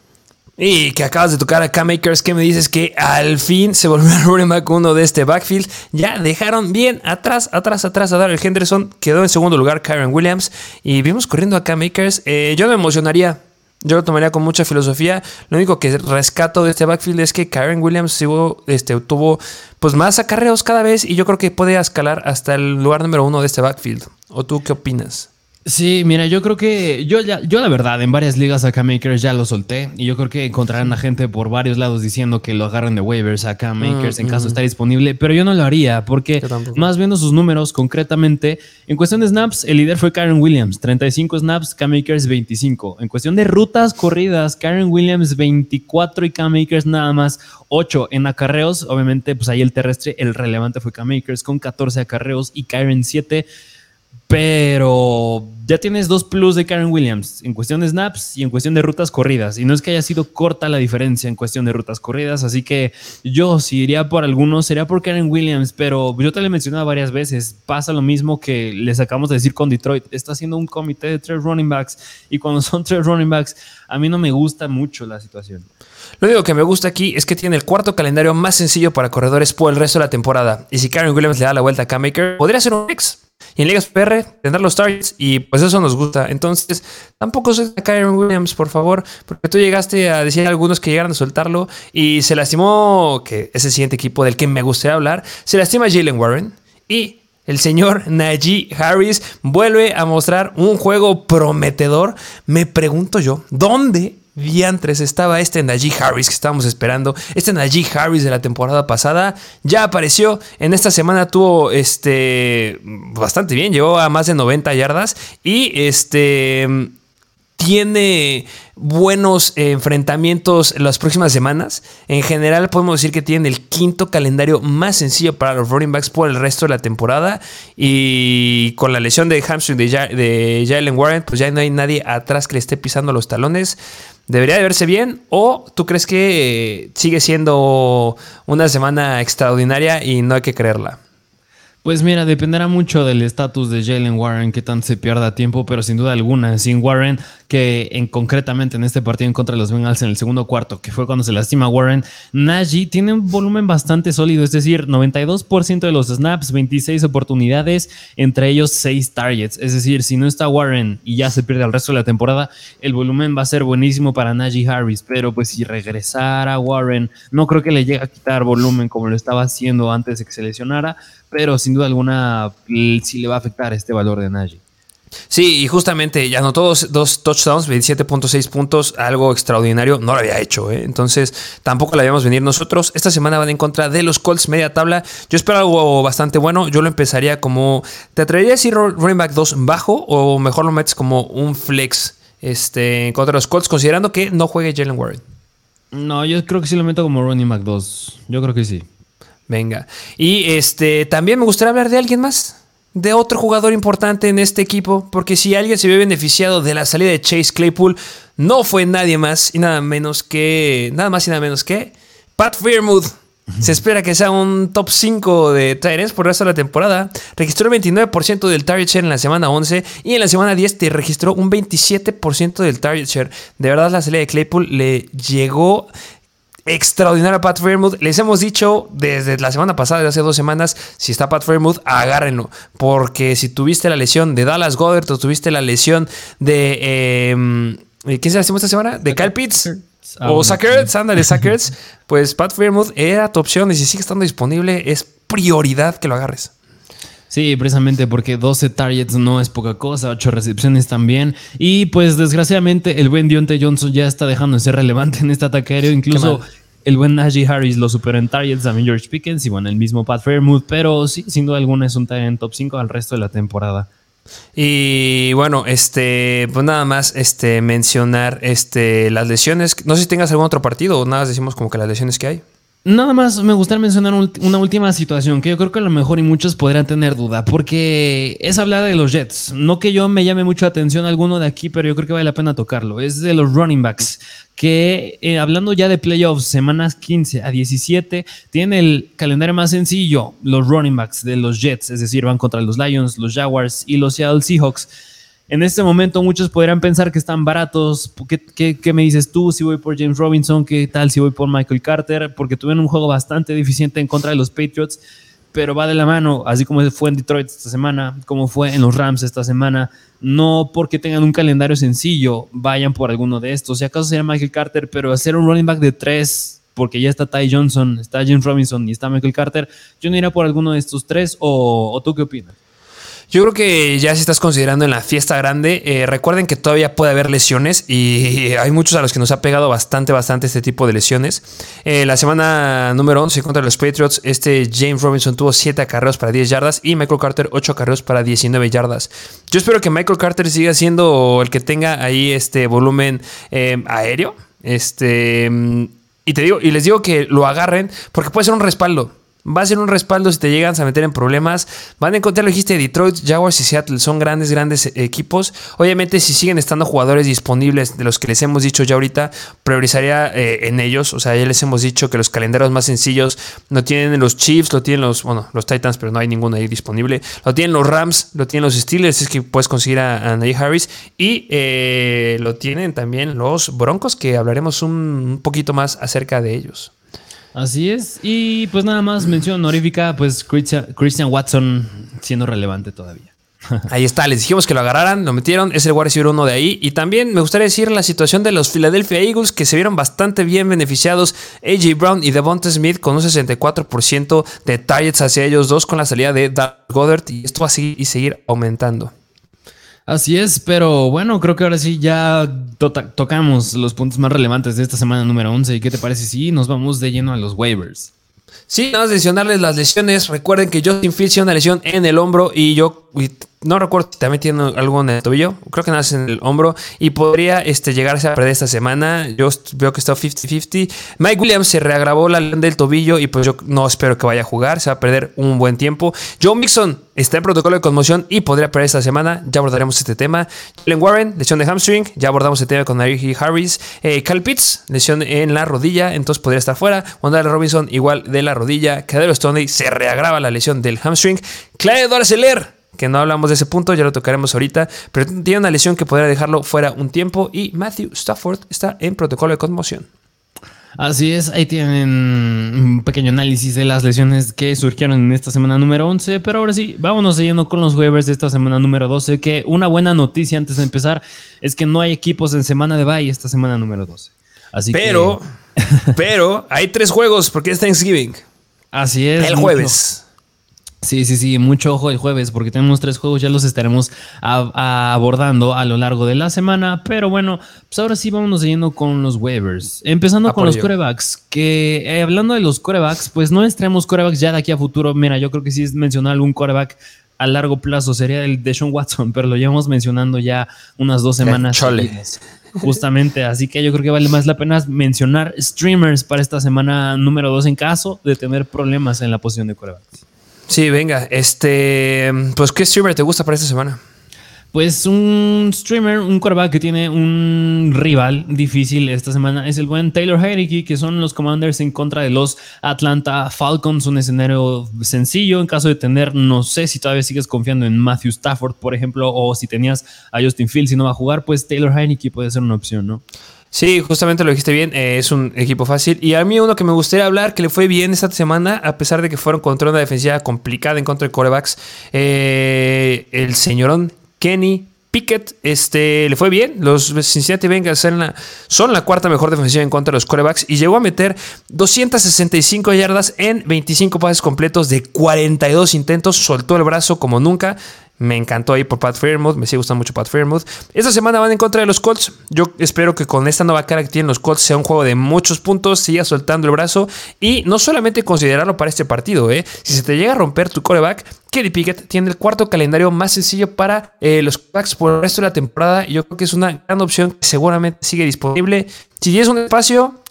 Y que acabas de tocar a K-Makers, que me dices que al fin se volvió el running back uno de este backfield. Ya dejaron bien atrás, atrás, atrás a Darrell Henderson. Quedó en segundo lugar Karen Williams. Y vimos corriendo a K-Makers. Eh, yo me emocionaría yo lo tomaría con mucha filosofía. Lo único que rescato de este backfield es que Karen Williams este, tuvo pues más acarreos cada vez y yo creo que puede escalar hasta el lugar número uno de este backfield. ¿O tú qué opinas? Sí, mira, yo creo que yo ya, yo la verdad, en varias ligas a Cam Makers ya lo solté y yo creo que encontrarán a gente por varios lados diciendo que lo agarren de waivers a Cam Makers en caso esté disponible, pero yo no lo haría porque más viendo sus números concretamente, en cuestión de snaps, el líder fue Karen Williams, 35 snaps, Cam Makers 25. En cuestión de rutas corridas, Karen Williams 24 y Cam Makers nada más 8 en acarreos, obviamente pues ahí el terrestre, el relevante fue Cam Makers con 14 acarreos y Karen 7 pero ya tienes dos plus de Karen Williams en cuestión de snaps y en cuestión de rutas corridas. Y no es que haya sido corta la diferencia en cuestión de rutas corridas. Así que yo, si iría por algunos, sería por Karen Williams. Pero yo te lo he mencionado varias veces. Pasa lo mismo que les acabamos de decir con Detroit. Está haciendo un comité de tres running backs. Y cuando son tres running backs, a mí no me gusta mucho la situación. Lo único que me gusta aquí es que tiene el cuarto calendario más sencillo para corredores por el resto de la temporada. Y si Karen Williams le da la vuelta a Cam Maker, podría ser un ex. Y en Ligas PR tendrá los targets y pues eso nos gusta. Entonces, tampoco soy Kyron Williams, por favor, porque tú llegaste a decir a algunos que llegaron a soltarlo y se lastimó, que es el siguiente equipo del que me gustaría hablar, se lastima Jalen Warren y el señor Najee Harris vuelve a mostrar un juego prometedor. Me pregunto yo, ¿dónde diantres estaba este Najee Harris que estábamos esperando. Este Najee Harris de la temporada pasada ya apareció. En esta semana tuvo este bastante bien, llegó a más de 90 yardas y este tiene buenos enfrentamientos en las próximas semanas. En general podemos decir que tiene el quinto calendario más sencillo para los running backs por el resto de la temporada. Y con la lesión de hamstring de, Jalen Warren, pues ya no hay nadie atrás que le esté pisando los talones. ¿Debería de verse bien o tú crees que sigue siendo una semana extraordinaria y no hay que creerla? Pues mira, dependerá mucho del estatus de Jalen Warren, que tanto se pierda tiempo, pero sin duda alguna, sin Warren, que en, concretamente en este partido en contra de los Bengals en el segundo cuarto, que fue cuando se lastima Warren, Najee tiene un volumen bastante sólido, es decir, 92% de los snaps, 26 oportunidades, entre ellos 6 targets. Es decir, si no está Warren y ya se pierde el resto de la temporada, el volumen va a ser buenísimo para Najee Harris, pero pues si regresara Warren, no creo que le llegue a quitar volumen como lo estaba haciendo antes de que se lesionara, pero sin duda alguna sí le va a afectar este valor de Najee. Sí, y justamente ya anotó dos, dos touchdowns, 27.6 puntos, algo extraordinario, no lo había hecho, ¿eh? entonces tampoco la habíamos venir nosotros. Esta semana van en contra de los Colts, media tabla. Yo espero algo bastante bueno, yo lo empezaría como, ¿te atreverías a decir running back 2 bajo o mejor lo metes como un flex este, en contra de los Colts, considerando que no juegue Jalen Warren? No, yo creo que sí lo meto como running back 2, yo creo que sí. Venga, y este, también me gustaría hablar de alguien más de otro jugador importante en este equipo, porque si alguien se ve beneficiado de la salida de Chase Claypool, no fue nadie más y nada menos que, nada más y nada menos que Pat Fairmouth. Se espera que sea un top 5 de Tyrants por el resto de la temporada. Registró el 29% del target share en la semana 11 y en la semana 10 te registró un 27% del target share. De verdad la salida de Claypool le llegó extraordinaria Pat Fairmouth. Les hemos dicho desde la semana pasada, desde hace dos semanas, si está Pat Fairmouth, agárrenlo. Porque si tuviste la lesión de Dallas Goddard o tuviste la lesión de... Em, ¿Quién se lastimó esta semana? ¿De Kyle Pitts? o Sackers, ándale, Sackers. pues Pat Fairmouth era tu opción y si sigue estando disponible, es prioridad que lo agarres. Sí, precisamente porque 12 targets no es poca cosa, 8 recepciones también. Y pues desgraciadamente el buen Dionte Johnson ya está dejando de ser relevante en este ataque aéreo. Incluso el buen Najee Harris lo superó en targets también George Pickens y bueno, el mismo Pat Fairmouth. Pero sí, sin duda alguna es un en top 5 al resto de la temporada. Y bueno, este, pues nada más este, mencionar este, las lesiones. No sé si tengas algún otro partido o nada, decimos como que las lesiones que hay. Nada más me gustaría mencionar una última situación que yo creo que a lo mejor y muchos podrían tener duda, porque es hablar de los Jets. No que yo me llame mucho atención a alguno de aquí, pero yo creo que vale la pena tocarlo. Es de los running backs, que eh, hablando ya de playoffs, semanas 15 a 17, tiene el calendario más sencillo, los running backs de los Jets, es decir, van contra los Lions, los Jaguars y los Seattle Seahawks. En este momento muchos podrían pensar que están baratos. ¿Qué, me dices tú si voy por James Robinson? ¿Qué tal si voy por Michael Carter? Porque tuvieron un juego bastante deficiente en contra de los Patriots, pero va de la mano, así como fue en Detroit esta semana, como fue en los Rams esta semana. No porque tengan un calendario sencillo, vayan por alguno de estos. Si acaso sería Michael Carter, pero hacer un running back de tres, porque ya está Ty Johnson, está James Robinson y está Michael Carter, yo no iría por alguno de estos tres, o, o tú qué opinas? Yo creo que ya si estás considerando en la fiesta grande, eh, recuerden que todavía puede haber lesiones y hay muchos a los que nos ha pegado bastante, bastante este tipo de lesiones. Eh, la semana número 11 contra los Patriots, este James Robinson tuvo 7 acarreos para 10 yardas y Michael Carter 8 acarreos para 19 yardas. Yo espero que Michael Carter siga siendo el que tenga ahí este volumen eh, aéreo. Este, y te digo, y les digo que lo agarren porque puede ser un respaldo va a ser un respaldo si te llegan a meter en problemas. Van a encontrar, lo dijiste, Detroit, Jaguars y Seattle son grandes, grandes equipos. Obviamente, si siguen estando jugadores disponibles de los que les hemos dicho ya ahorita, priorizaría eh, en ellos. O sea, ya les hemos dicho que los calendarios más sencillos lo tienen los Chiefs, lo tienen los, bueno, los Titans, pero no hay ninguno ahí disponible. Lo tienen los Rams, lo tienen los Steelers, es que puedes conseguir a, a Harris. Y eh, lo tienen también los Broncos, que hablaremos un poquito más acerca de ellos. Así es. Y pues nada más, mención honorífica, pues Christian, Watson siendo relevante todavía. Ahí está, les dijimos que lo agarraran, lo metieron, es el uno de ahí. Y también me gustaría decir la situación de los Philadelphia Eagles que se vieron bastante bien beneficiados. AJ Brown y Devonta Smith con un 64% de targets hacia ellos dos con la salida de Doug Goddard. Y esto va a seguir y seguir aumentando. Así es, pero bueno, creo que ahora sí ya tocamos los puntos más relevantes de esta semana número 11. ¿Y qué te parece si nos vamos de lleno a los waivers? Sí, nada más mencionarles las lesiones. Recuerden que Justin Fields tiene una lesión en el hombro y yo no recuerdo si también tiene algo en el tobillo. Creo que nada más en el hombro y podría este, llegarse a perder esta semana. Yo veo que está 50-50. Mike Williams se reagravó la del tobillo y pues yo no espero que vaya a jugar. Se va a perder un buen tiempo. Joe Mixon está en protocolo de conmoción y podría perder esta semana. Ya abordaremos este tema. Jalen Warren, lesión de hamstring. Ya abordamos el tema con Najee Harris. Eh, Cal Pitts, lesión en la rodilla, entonces podría estar fuera. Wandale Robinson, igual de la rodilla. Cadero Stoney se reagrava la lesión del hamstring. Clyde Edwards que no hablamos de ese punto, ya lo tocaremos ahorita, pero tiene una lesión que podría dejarlo fuera un tiempo y Matthew Stafford está en protocolo de conmoción. Así es, ahí tienen un pequeño análisis de las lesiones que surgieron en esta semana número 11, pero ahora sí, vámonos siguiendo con los waivers de esta semana número 12, que una buena noticia antes de empezar es que no hay equipos en semana de bye esta semana número 12. Así pero, pero hay tres juegos porque es Thanksgiving. Así es. El jueves. Sí, sí, sí, mucho ojo el jueves porque tenemos tres juegos, ya los estaremos abordando a lo largo de la semana, pero bueno, pues ahora sí vamos siguiendo con los waivers, empezando con los corebacks, que eh, hablando de los corebacks, pues no extraemos corebacks ya de aquí a futuro, mira, yo creo que sí es mencionar algún coreback a largo plazo, sería el de Sean Watson, pero lo llevamos mencionando ya unas dos semanas. Justamente, así que yo creo que vale más la pena mencionar streamers para esta semana número dos en caso de tener problemas en la posición de corebacks. Sí, venga. Este, pues, ¿qué streamer te gusta para esta semana? Pues un streamer, un quarterback que tiene un rival difícil esta semana es el buen Taylor Heineke, que son los Commanders en contra de los Atlanta Falcons. Un escenario sencillo en caso de tener, no sé si todavía sigues confiando en Matthew Stafford, por ejemplo, o si tenías a Justin Fields y no va a jugar, pues Taylor Heineke puede ser una opción, ¿no? Sí, justamente lo dijiste bien, eh, es un equipo fácil. Y a mí uno que me gustaría hablar, que le fue bien esta semana, a pesar de que fueron contra una defensiva complicada en contra de corebacks, eh, el señorón Kenny Pickett este, le fue bien. Los Cincinnati Bengals son la, son la cuarta mejor defensiva en contra de los corebacks y llegó a meter 265 yardas en 25 pases completos de 42 intentos. Soltó el brazo como nunca. Me encantó ahí por Pat Fairmouth. Me sigue gustando mucho Pat Fairmouth. Esta semana van en contra de los Colts. Yo espero que con esta nueva cara que tienen los Colts sea un juego de muchos puntos. Siga soltando el brazo. Y no solamente considerarlo para este partido. ¿eh? Si se te llega a romper tu coreback, Kelly Pickett tiene el cuarto calendario más sencillo para eh, los backs por el resto de la temporada. Yo creo que es una gran opción que seguramente sigue disponible. Si tienes un espacio,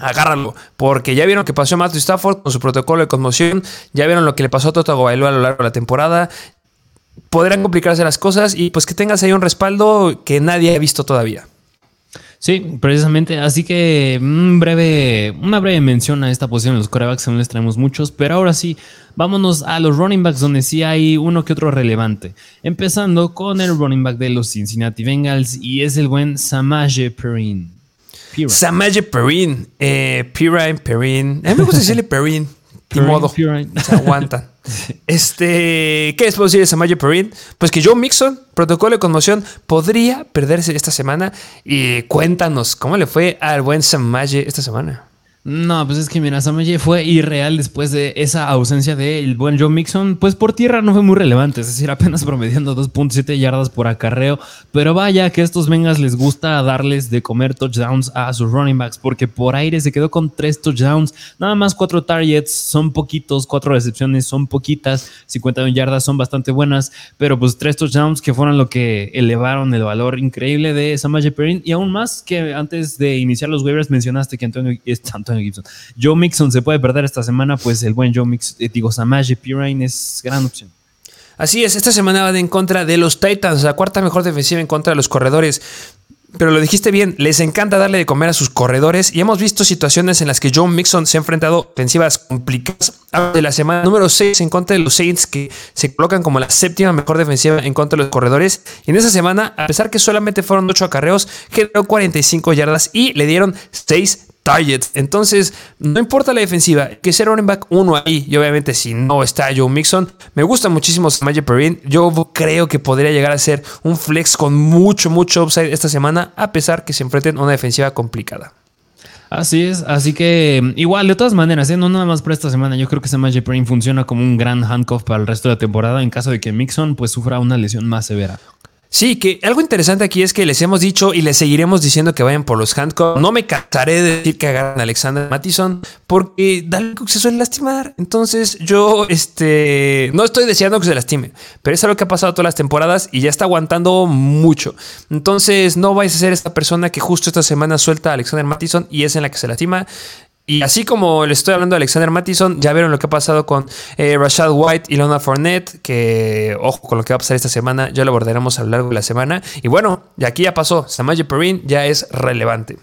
agárralo, porque ya vieron que pasó Matthew Stafford con su protocolo de conmoción, ya vieron lo que le pasó a Toto Bailoa a lo largo de la temporada, podrán complicarse las cosas y pues que tengas ahí un respaldo que nadie ha visto todavía. Sí, precisamente. Así que un breve, una breve mención a esta posición en los corebacks, no les traemos muchos, pero ahora sí, vámonos a los running backs donde sí hay uno que otro relevante. Empezando con el running back de los Cincinnati Bengals y es el buen Samaje Perrin. Samaje Perrin, eh, Perrin. A mí me gusta decirle Perrin. Modo. Se aguanta. Este, ¿qué decir de Samaje Perrin? Pues que Joe Mixon, protocolo de conmoción, podría perderse esta semana. Y cuéntanos, ¿cómo le fue al buen Samaje esta semana? No, pues es que mira, Samaje fue irreal después de esa ausencia del buen Joe Mixon. Pues por tierra no fue muy relevante, es decir, apenas promediando 2.7 yardas por acarreo. Pero vaya que a estos vengas les gusta darles de comer touchdowns a sus running backs, porque por aire se quedó con 3 touchdowns, nada más 4 targets, son poquitos, 4 recepciones son poquitas, 51 yardas son bastante buenas, pero pues 3 touchdowns que fueron lo que elevaron el valor increíble de Samaje Perrin. Y aún más que antes de iniciar los waivers mencionaste que Antonio, Antonio Gibson. Joe Mixon se puede perder esta semana, pues el buen Joe Mixon, eh, digo, Samaje Pirine es gran opción. Así es, esta semana va de en contra de los Titans, la cuarta mejor defensiva en contra de los corredores. Pero lo dijiste bien, les encanta darle de comer a sus corredores y hemos visto situaciones en las que Joe Mixon se ha enfrentado ofensivas complicadas. De la semana número 6 en contra de los Saints que se colocan como la séptima mejor defensiva en contra de los corredores. Y en esa semana, a pesar que solamente fueron 8 acarreos, generó 45 yardas y le dieron 6 targets. Entonces, no importa la defensiva, que sea running back uno ahí. Y obviamente, si no está Joe Mixon, me gusta muchísimo Samaje Perrin. Yo creo que podría llegar a ser un flex con mucho, mucho upside esta semana, a pesar que se enfrenten a una defensiva complicada. Así es, así que igual, de todas maneras, ¿eh? no nada más para esta semana, yo creo que Samaje Perrin funciona como un gran handcuff para el resto de la temporada en caso de que Mixon pues sufra una lesión más severa. Sí, que algo interesante aquí es que les hemos dicho y les seguiremos diciendo que vayan por los handcuffs. No me cansaré de decir que agarran a Alexander Mattison porque Dalvin Cook se suele lastimar. Entonces yo este, no estoy deseando que se lastime, pero es algo que ha pasado todas las temporadas y ya está aguantando mucho. Entonces no vais a ser esta persona que justo esta semana suelta a Alexander Mattison y es en la que se lastima. Y así como le estoy hablando de Alexander Mattison, ya vieron lo que ha pasado con eh, Rashad White y Lona Fournette, que ojo con lo que va a pasar esta semana, ya lo abordaremos a lo largo de la semana. Y bueno, y aquí ya pasó, Samaje Perrin ya es relevante.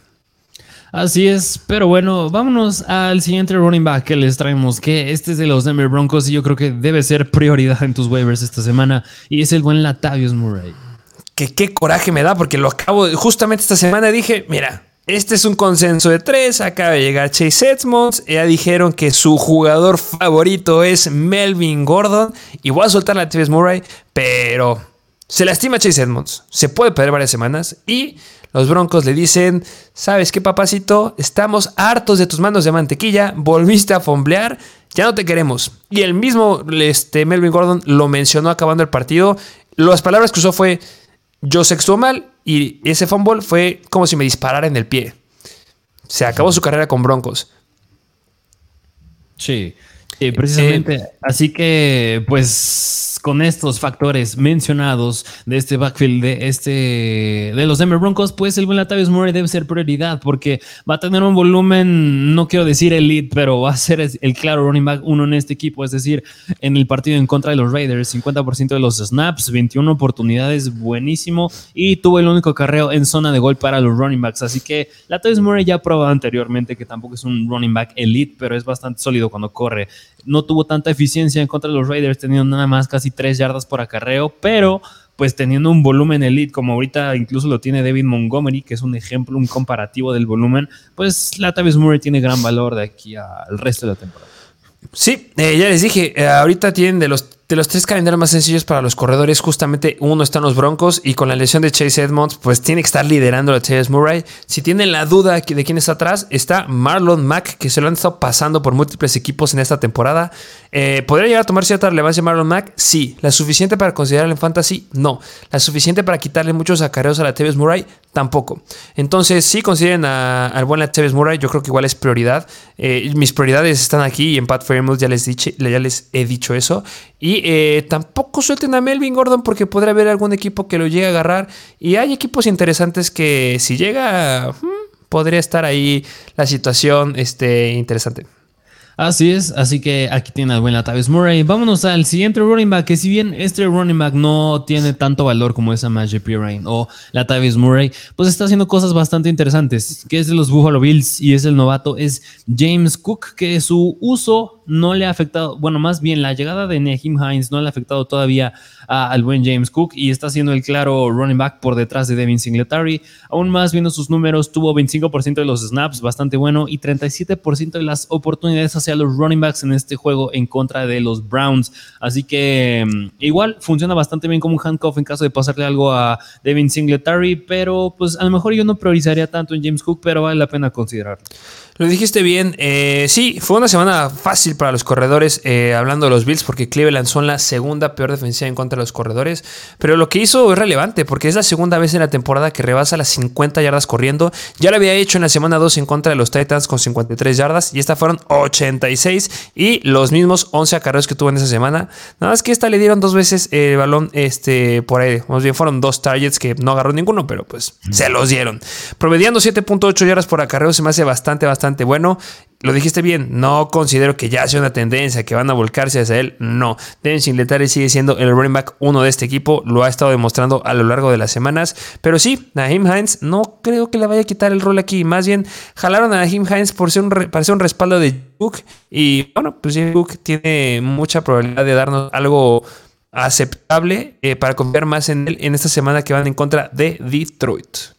Así es, pero bueno, vámonos al siguiente running back que les traemos, que este es de los Denver Broncos y yo creo que debe ser prioridad en tus waivers esta semana, y es el buen Latavius Murray. Que qué coraje me da, porque lo acabo de, justamente esta semana dije, mira, este es un consenso de tres. Acaba de llegar Chase Edmonds. Ya dijeron que su jugador favorito es Melvin Gordon. Y voy a soltar la TVS Murray. Pero se lastima Chase Edmonds. Se puede perder varias semanas. Y los Broncos le dicen: ¿Sabes qué, papacito? Estamos hartos de tus manos de mantequilla. Volviste a fomblear. Ya no te queremos. Y el mismo este, Melvin Gordon lo mencionó acabando el partido. Las palabras que usó fue: Yo sextuó mal y ese fumble fue como si me disparara en el pie. Se acabó su carrera con Broncos. Sí, precisamente. Eh, así que, pues, con estos factores mencionados de este backfield de este de los Denver Broncos, pues el buen Latavius Murray debe ser prioridad porque va a tener un volumen, no quiero decir elite, pero va a ser el claro running back uno en este equipo, es decir, en el partido en contra de los Raiders, 50% de los snaps, 21 oportunidades, buenísimo y tuvo el único carreo en zona de gol para los running backs, así que Latavius Murray ya ha probado anteriormente que tampoco es un running back elite, pero es bastante sólido cuando corre. No tuvo tanta eficiencia en contra de los Raiders, teniendo nada más casi tres yardas por acarreo, pero pues teniendo un volumen elite como ahorita incluso lo tiene David Montgomery, que es un ejemplo, un comparativo del volumen, pues Latavius Murray tiene gran valor de aquí al resto de la temporada. Sí, eh, ya les dije, eh, ahorita tienen de los de los tres calendarios más sencillos para los corredores, justamente uno está en los Broncos y con la lesión de Chase Edmonds, pues tiene que estar liderando a Chase Murray. Si tienen la duda de quién está atrás, está Marlon Mack, que se lo han estado pasando por múltiples equipos en esta temporada. Eh, ¿Podría llegar a tomar cierta relevancia Marlon Mack? Sí. ¿La suficiente para considerarlo en fantasy? No. ¿La suficiente para quitarle muchos acarreos a la Teves Murray? Tampoco. Entonces, si consideren al buen Teves Murray, yo creo que igual es prioridad. Eh, mis prioridades están aquí y en Pat Fairmouth ya les, ya les he dicho eso. Y eh, tampoco suelten a Melvin Gordon porque podrá haber algún equipo que lo llegue a agarrar. Y hay equipos interesantes que si llega, hmm, podría estar ahí la situación este, interesante. Así es, así que aquí tiene al buen Latavius Murray. Vámonos al siguiente running back, que si bien este running back no tiene tanto valor como esa Magic Pirine o Latavius Murray, pues está haciendo cosas bastante interesantes, que es de los Buffalo Bills y es el novato, es James Cook, que su uso no le ha afectado, bueno, más bien la llegada de Nehim Hines no le ha afectado todavía al buen James Cook y está siendo el claro running back por detrás de Devin Singletary. Aún más viendo sus números, tuvo 25% de los snaps, bastante bueno, y 37% de las oportunidades hacia los running backs en este juego en contra de los Browns. Así que mm, igual funciona bastante bien como un handcuff en caso de pasarle algo a Devin Singletary, pero pues a lo mejor yo no priorizaría tanto en James Cook, pero vale la pena considerarlo. Lo dijiste bien. Eh, sí, fue una semana fácil para los corredores, eh, hablando de los Bills, porque Cleveland son la segunda peor defensiva en contra de los corredores. Pero lo que hizo es relevante, porque es la segunda vez en la temporada que rebasa las 50 yardas corriendo. Ya lo había hecho en la semana 2 en contra de los Titans con 53 yardas, y esta fueron 86 y los mismos 11 acarreos que tuvo en esa semana. Nada más que esta le dieron dos veces el balón este, por ahí. Más bien fueron dos targets que no agarró ninguno, pero pues se los dieron. Promediando 7.8 yardas por acarreo se me hace bastante, bastante bueno. Lo dijiste bien, no considero que ya sea una tendencia, que van a volcarse hacia él. No, Devin Singletary sigue siendo el running back uno de este equipo, lo ha estado demostrando a lo largo de las semanas. Pero sí, Naheem Hines no creo que le vaya a quitar el rol aquí. Más bien, jalaron a Naheem Hines por ser un, para ser un respaldo de Cook. Y bueno, pues Cook tiene mucha probabilidad de darnos algo aceptable eh, para confiar más en él en esta semana que van en contra de Detroit.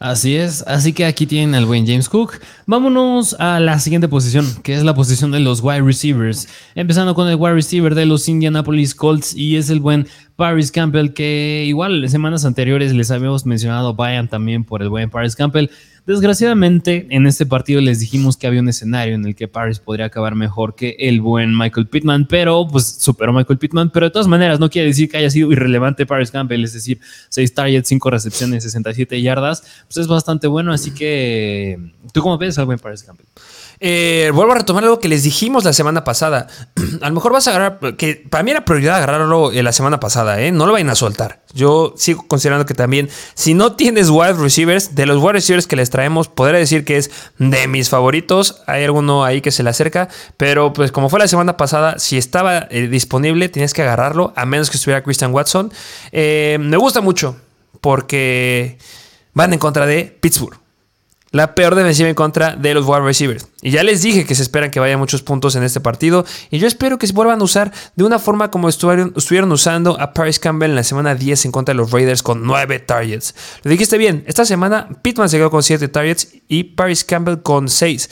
Así es, así que aquí tienen al buen James Cook. Vámonos a la siguiente posición, que es la posición de los wide receivers. Empezando con el wide receiver de los Indianapolis Colts y es el buen Paris Campbell, que igual semanas anteriores les habíamos mencionado, vayan también por el buen Paris Campbell. Desgraciadamente, en este partido les dijimos que había un escenario en el que Paris podría acabar mejor que el buen Michael Pittman, pero pues superó Michael Pittman, pero de todas maneras no quiere decir que haya sido irrelevante Paris Campbell, es decir, 6 targets, 5 recepciones, 67 yardas, pues es bastante bueno, así que ¿tú cómo ves al buen Paris Campbell? Eh, vuelvo a retomar algo que les dijimos la semana pasada. a lo mejor vas a agarrar, que para mí era prioridad agarrarlo eh, la semana pasada, ¿eh? No lo vayan a soltar. Yo sigo considerando que también, si no tienes wide receivers, de los wide receivers que les traemos, podría decir que es de mis favoritos. Hay alguno ahí que se le acerca, pero pues como fue la semana pasada, si estaba disponible, tienes que agarrarlo, a menos que estuviera Christian Watson. me gusta mucho porque van en contra de Pittsburgh. La peor defensiva en contra de los wide receivers. Y ya les dije que se esperan que vaya muchos puntos en este partido. Y yo espero que se vuelvan a usar de una forma como estuvieron, estuvieron usando a Paris Campbell en la semana 10 en contra de los Raiders con 9 targets. Lo dijiste bien. Esta semana Pittman se quedó con 7 targets y Paris Campbell con 6.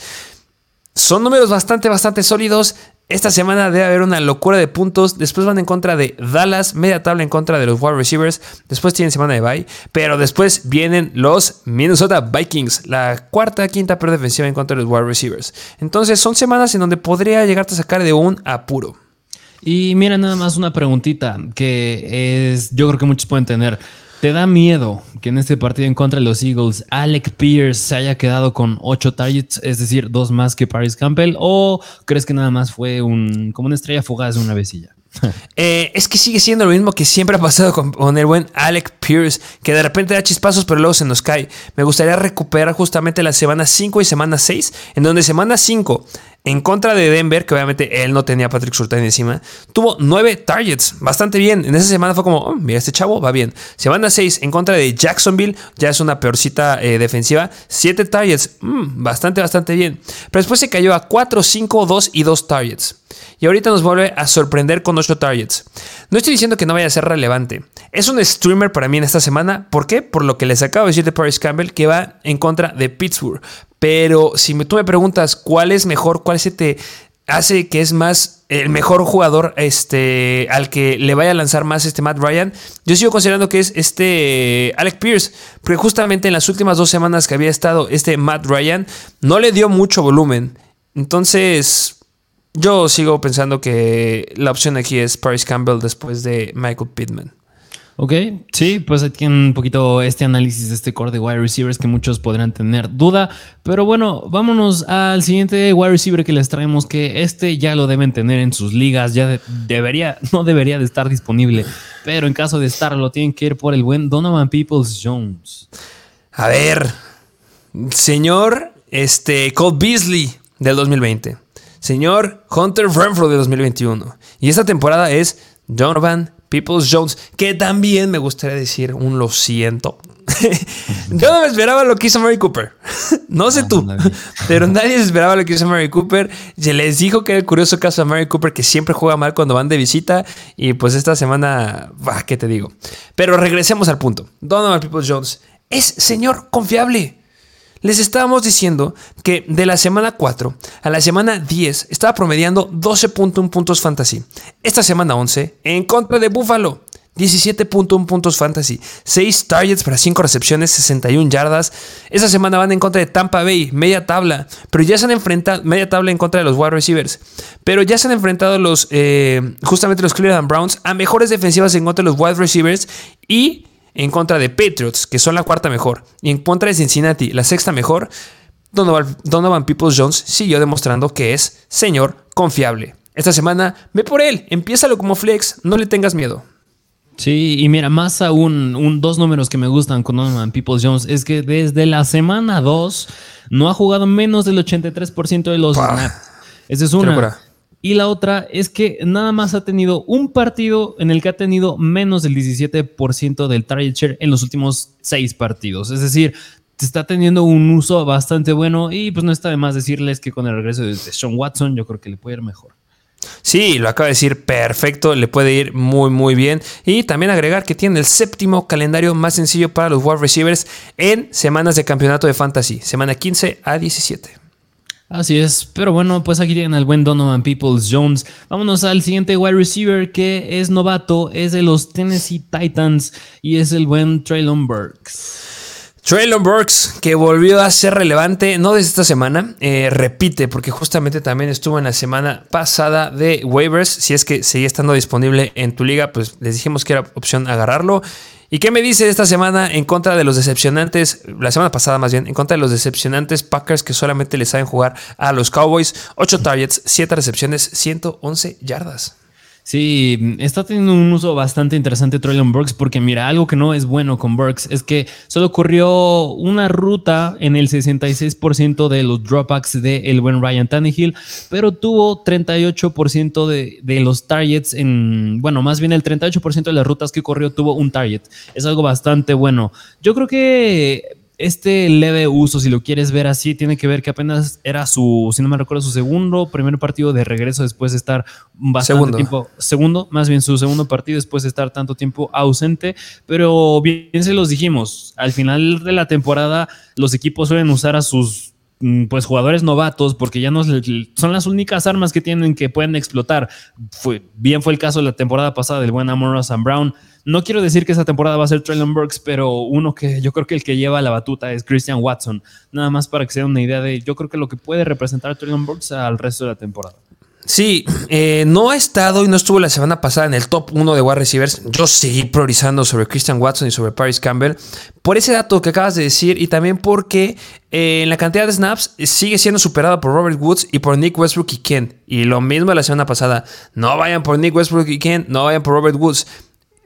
Son números bastante, bastante sólidos. Esta semana debe haber una locura de puntos. Después van en contra de Dallas, media tabla en contra de los wide receivers. Después tienen semana de bye. Pero después vienen los Minnesota Vikings, la cuarta, quinta peor defensiva en contra de los wide receivers. Entonces son semanas en donde podría llegarte a sacar de un apuro. Y mira, nada más una preguntita que es, yo creo que muchos pueden tener. ¿Te da miedo que en este partido en contra de los Eagles Alec Pierce se haya quedado con 8 targets, es decir, dos más que Paris Campbell? ¿O crees que nada más fue un, como una estrella fugaz de una vecilla? Eh, es que sigue siendo lo mismo que siempre ha pasado con, el buen Alec Pierce, que de repente da chispazos pero luego se nos cae. Me gustaría recuperar justamente la semana 5 y semana 6, en donde semana 5 en contra de Denver, que obviamente él no tenía a Patrick Surtain encima, tuvo 9 targets, bastante bien. En esa semana fue como, oh, mira, este chavo va bien. Semana 6 en contra de Jacksonville, ya es una peorcita eh, defensiva, 7 targets, mm, bastante, bastante bien. Pero después se cayó a 4, 5, 2 y 2 targets. Y ahorita nos vuelve a sorprender con 8 targets. No estoy diciendo que no vaya a ser relevante. Es un streamer para mí en esta semana. ¿Por qué? Por lo que les acabo de decir de Paris Campbell, que va en contra de Pittsburgh. Pero si tú me preguntas cuál es mejor, cuál se te hace que es más el mejor jugador este, al que le vaya a lanzar más este Matt Ryan, yo sigo considerando que es este Alec Pierce, porque justamente en las últimas dos semanas que había estado este Matt Ryan, no le dio mucho volumen. Entonces, yo sigo pensando que la opción aquí es Paris Campbell después de Michael Pittman. Ok, sí, pues aquí un poquito este análisis de este core de wide receivers que muchos podrán tener duda. Pero bueno, vámonos al siguiente wide receiver que les traemos, que este ya lo deben tener en sus ligas, ya debería, no debería de estar disponible, pero en caso de estar lo tienen que ir por el buen Donovan Peoples Jones. A ver, señor este, Cole Beasley del 2020, señor Hunter Renfro del 2021, y esta temporada es Donovan Peoples Jones, que también me gustaría decir un lo siento. Yo no me esperaba lo que hizo Mary Cooper. no sé tú, pero nadie se esperaba lo que hizo Mary Cooper. Se les dijo que era el curioso caso de Mary Cooper que siempre juega mal cuando van de visita. Y pues esta semana, bah, ¿qué te digo? Pero regresemos al punto. Donovan Peoples Jones es señor confiable. Les estábamos diciendo que de la semana 4 a la semana 10 estaba promediando 12.1 puntos fantasy. Esta semana 11 en contra de Buffalo. 17.1 puntos fantasy, 6 targets para 5 recepciones, 61 yardas. Esta semana van en contra de Tampa Bay, media tabla, pero ya se han enfrentado, media tabla en contra de los wide receivers, pero ya se han enfrentado los, eh, justamente los Cleveland Browns a mejores defensivas en contra de los wide receivers y en contra de Patriots, que son la cuarta mejor, y en contra de Cincinnati, la sexta mejor. Donovan, Donovan Peoples Jones siguió demostrando que es señor confiable. Esta semana, ve por él, empiézalo como flex, no le tengas miedo. Sí, y mira, más aún, un, dos números que me gustan con Donovan Peoples Jones es que desde la semana 2 no ha jugado menos del 83% de los snaps. Esa es una. Y la otra es que nada más ha tenido un partido en el que ha tenido menos del 17% del target share en los últimos seis partidos. Es decir, está teniendo un uso bastante bueno y pues no está de más decirles que con el regreso de Sean Watson yo creo que le puede ir mejor. Sí, lo acaba de decir perfecto, le puede ir muy muy bien. Y también agregar que tiene el séptimo calendario más sencillo para los wide receivers en semanas de campeonato de fantasy, semana 15 a 17. Así es, pero bueno, pues aquí tienen al buen Donovan Peoples Jones. Vámonos al siguiente wide receiver que es novato, es de los Tennessee Titans y es el buen Traylon Burks. Traylon Burks, que volvió a ser relevante, no desde esta semana, eh, repite, porque justamente también estuvo en la semana pasada de waivers. Si es que seguía estando disponible en tu liga, pues les dijimos que era opción agarrarlo. ¿Y qué me dice esta semana en contra de los decepcionantes, la semana pasada más bien, en contra de los decepcionantes Packers que solamente le saben jugar a los Cowboys? 8 targets, 7 recepciones, 111 yardas. Sí, está teniendo un uso bastante interesante Traylon Burks porque mira, algo que no es bueno con Burks es que solo corrió una ruta en el 66% de los dropbacks de el buen Ryan Tannehill, pero tuvo 38% de, de los targets en, bueno, más bien el 38% de las rutas que corrió tuvo un target. Es algo bastante bueno. Yo creo que este leve uso, si lo quieres ver así, tiene que ver que apenas era su, si no me recuerdo, su segundo, primer partido de regreso después de estar bastante segundo. tiempo. Segundo, más bien su segundo partido después de estar tanto tiempo ausente. Pero bien se los dijimos, al final de la temporada los equipos suelen usar a sus pues jugadores novatos porque ya no son las únicas armas que tienen que pueden explotar. Fue, bien fue el caso de la temporada pasada del buen Amon Ross Brown no quiero decir que esa temporada va a ser Traylon Burks, pero uno que yo creo que el que lleva la batuta es Christian Watson. Nada más para que se una idea de yo creo que lo que puede representar Traylon Burks al resto de la temporada. Sí, eh, no ha estado y no estuvo la semana pasada en el top 1 de wide receivers. Yo seguí priorizando sobre Christian Watson y sobre Paris Campbell por ese dato que acabas de decir y también porque eh, en la cantidad de snaps sigue siendo superado por Robert Woods y por Nick Westbrook y Ken. Y lo mismo la semana pasada. No vayan por Nick Westbrook y Ken, no vayan por Robert Woods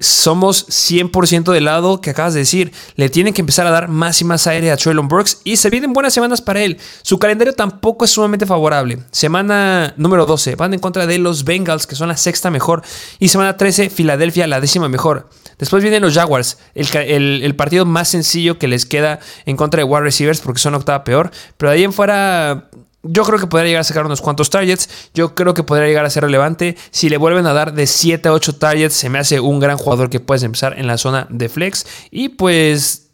somos 100% del lado que acabas de decir. Le tienen que empezar a dar más y más aire a Traylon Burks y se vienen buenas semanas para él. Su calendario tampoco es sumamente favorable. Semana número 12 van en contra de los Bengals, que son la sexta mejor. Y semana 13, Filadelfia, la décima mejor. Después vienen los Jaguars, el, el partido más sencillo que les queda en contra de wide receivers porque son octava peor. Pero de ahí en fuera yo creo que podría llegar a sacar unos cuantos targets. Yo creo que podría llegar a ser relevante. Si le vuelven a dar de 7 a 8 targets, se me hace un gran jugador que puedes empezar en la zona de flex. Y pues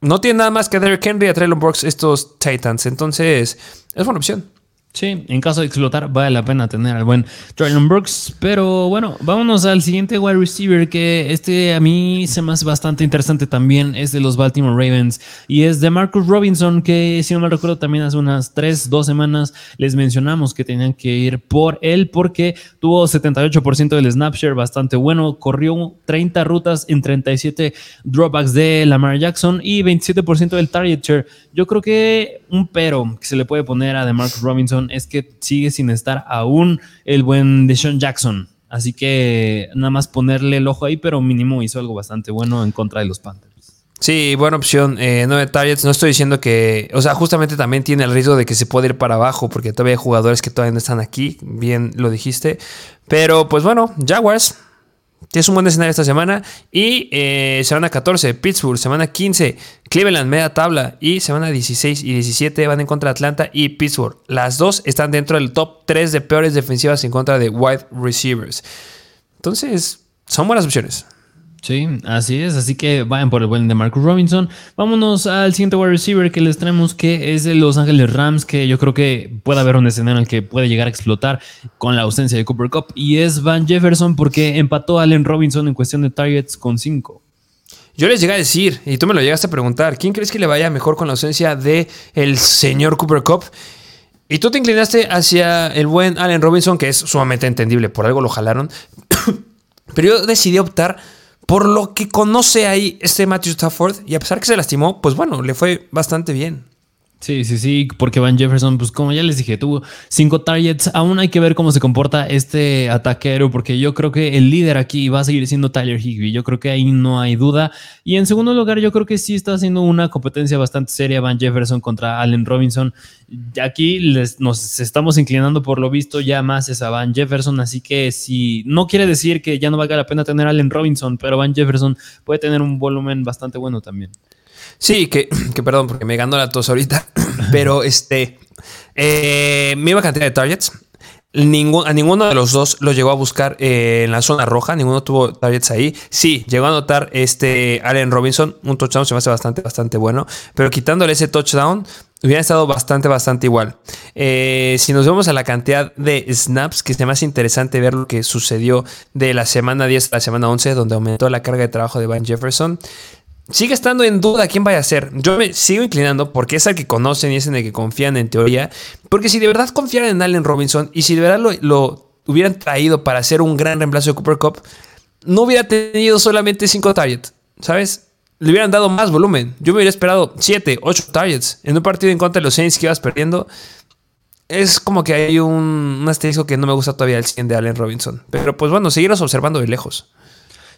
no tiene nada más que Derrick Henry a Traylon Brooks estos Titans. Entonces es buena opción. Sí, en caso de explotar, vale la pena tener al buen Traylon Brooks. Pero bueno, vámonos al siguiente wide receiver que este a mí se me hace bastante interesante también. Es de los Baltimore Ravens y es de Marcus Robinson, que si no me recuerdo también hace unas 3, 2 semanas les mencionamos que tenían que ir por él porque tuvo 78% del snapshare bastante bueno. Corrió 30 rutas en 37 dropbacks de Lamar Jackson y 27% del target share. Yo creo que un pero que se le puede poner a de Marcus Robinson es que sigue sin estar aún el buen Deshaun Jackson. Así que nada más ponerle el ojo ahí, pero mínimo hizo algo bastante bueno en contra de los Panthers. Sí, buena opción. Eh, targets. No estoy diciendo que. O sea, justamente también tiene el riesgo de que se pueda ir para abajo, porque todavía hay jugadores que todavía no están aquí. Bien lo dijiste. Pero pues bueno, Jaguars. Tienes un buen escenario esta semana. Y eh, semana 14, Pittsburgh. Semana 15, Cleveland, media tabla. Y semana 16 y 17 van en contra de Atlanta y Pittsburgh. Las dos están dentro del top 3 de peores defensivas en contra de wide receivers. Entonces, son buenas opciones. Sí, así es. Así que vayan por el buen de Marcus Robinson. Vámonos al siguiente wide receiver que les traemos, que es de Los Ángeles Rams, que yo creo que puede haber un escenario en el que puede llegar a explotar con la ausencia de Cooper Cup. Y es Van Jefferson porque empató a Allen Robinson en cuestión de targets con 5. Yo les llegué a decir, y tú me lo llegaste a preguntar, ¿quién crees que le vaya mejor con la ausencia de el señor Cooper Cup? Y tú te inclinaste hacia el buen Allen Robinson, que es sumamente entendible, por algo lo jalaron. Pero yo decidí optar por lo que conoce ahí este Matthew Stafford. Y a pesar que se lastimó, pues bueno, le fue bastante bien. Sí, sí, sí, porque Van Jefferson, pues como ya les dije, tuvo cinco targets. Aún hay que ver cómo se comporta este ataquero, porque yo creo que el líder aquí va a seguir siendo Tyler Higby. Yo creo que ahí no hay duda. Y en segundo lugar, yo creo que sí está haciendo una competencia bastante seria Van Jefferson contra Allen Robinson. Aquí les, nos estamos inclinando por lo visto ya más es a Van Jefferson, así que si no quiere decir que ya no valga la pena tener a Allen Robinson, pero Van Jefferson puede tener un volumen bastante bueno también. Sí, que, que perdón, porque me ganó la tos ahorita. Pero este. Eh, misma cantidad de targets. A ninguno de los dos lo llegó a buscar eh, en la zona roja, ninguno tuvo targets ahí. Sí, llegó a anotar este Allen Robinson, un touchdown se me hace bastante, bastante bueno, pero quitándole ese touchdown, hubiera estado bastante, bastante igual. Eh, si nos vemos a la cantidad de snaps, que es más interesante ver lo que sucedió de la semana 10 a la semana 11, donde aumentó la carga de trabajo de Van Jefferson sigue estando en duda quién vaya a ser. Yo me sigo inclinando porque es el que conocen y es en el que confían en teoría. Porque si de verdad confiaran en Allen Robinson y si de verdad lo, hubieran traído para hacer un gran reemplazo de Cooper Cup, no hubiera tenido solamente 5 targets, ¿sabes? Le hubieran dado más volumen. Yo me hubiera esperado 7, 8 targets en un partido en contra de los Saints que ibas perdiendo. Es como que hay un, un asterisco que no me gusta todavía el 100 de Allen Robinson. Pero pues bueno, seguirlos observando de lejos.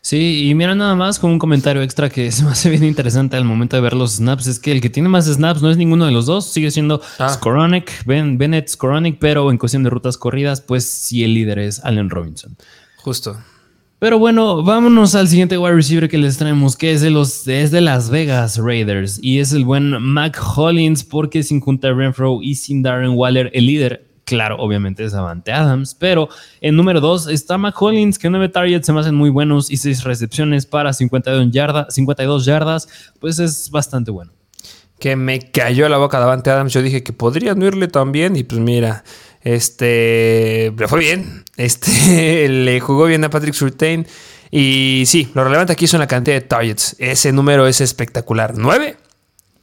Sí, y mira nada más con un comentario extra que se me hace bien interesante al momento de ver los snaps, es que el que tiene más snaps no es ninguno de los dos, sigue siendo ah. ben, Bennett Skoronik, pero en cuestión de rutas corridas, pues sí el líder es Allen Robinson. Justo. Pero bueno, vámonos al siguiente wide receiver que les traemos, que es de los es de Las Vegas Raiders y es el buen Mac Hollins, porque sin Junta Renfro y sin Darren Waller, el líder claro, obviamente es Avante Adams, pero en número 2 está McCollins, que 9 targets se me hacen muy buenos y 6 recepciones para 52, yardas, 52 yardas, pues es bastante bueno. Que me cayó la boca Davante Adams, yo dije que podría no irle tan y pues mira, este, le fue bien, este, le jugó bien a Patrick Surtain y sí, lo relevante aquí son la cantidad de targets, ese número es espectacular, 9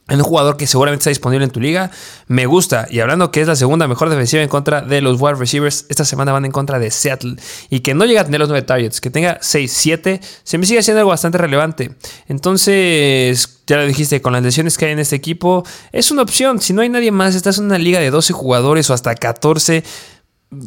en un jugador que seguramente está disponible en tu liga. Me gusta. Y hablando que es la segunda mejor defensiva en contra de los wide receivers, esta semana van en contra de Seattle. Y que no llega a tener los 9 targets, que tenga 6, 7, se me sigue siendo algo bastante relevante. Entonces, ya lo dijiste, con las lesiones que hay en este equipo, es una opción. Si no hay nadie más, estás en una liga de 12 jugadores o hasta 14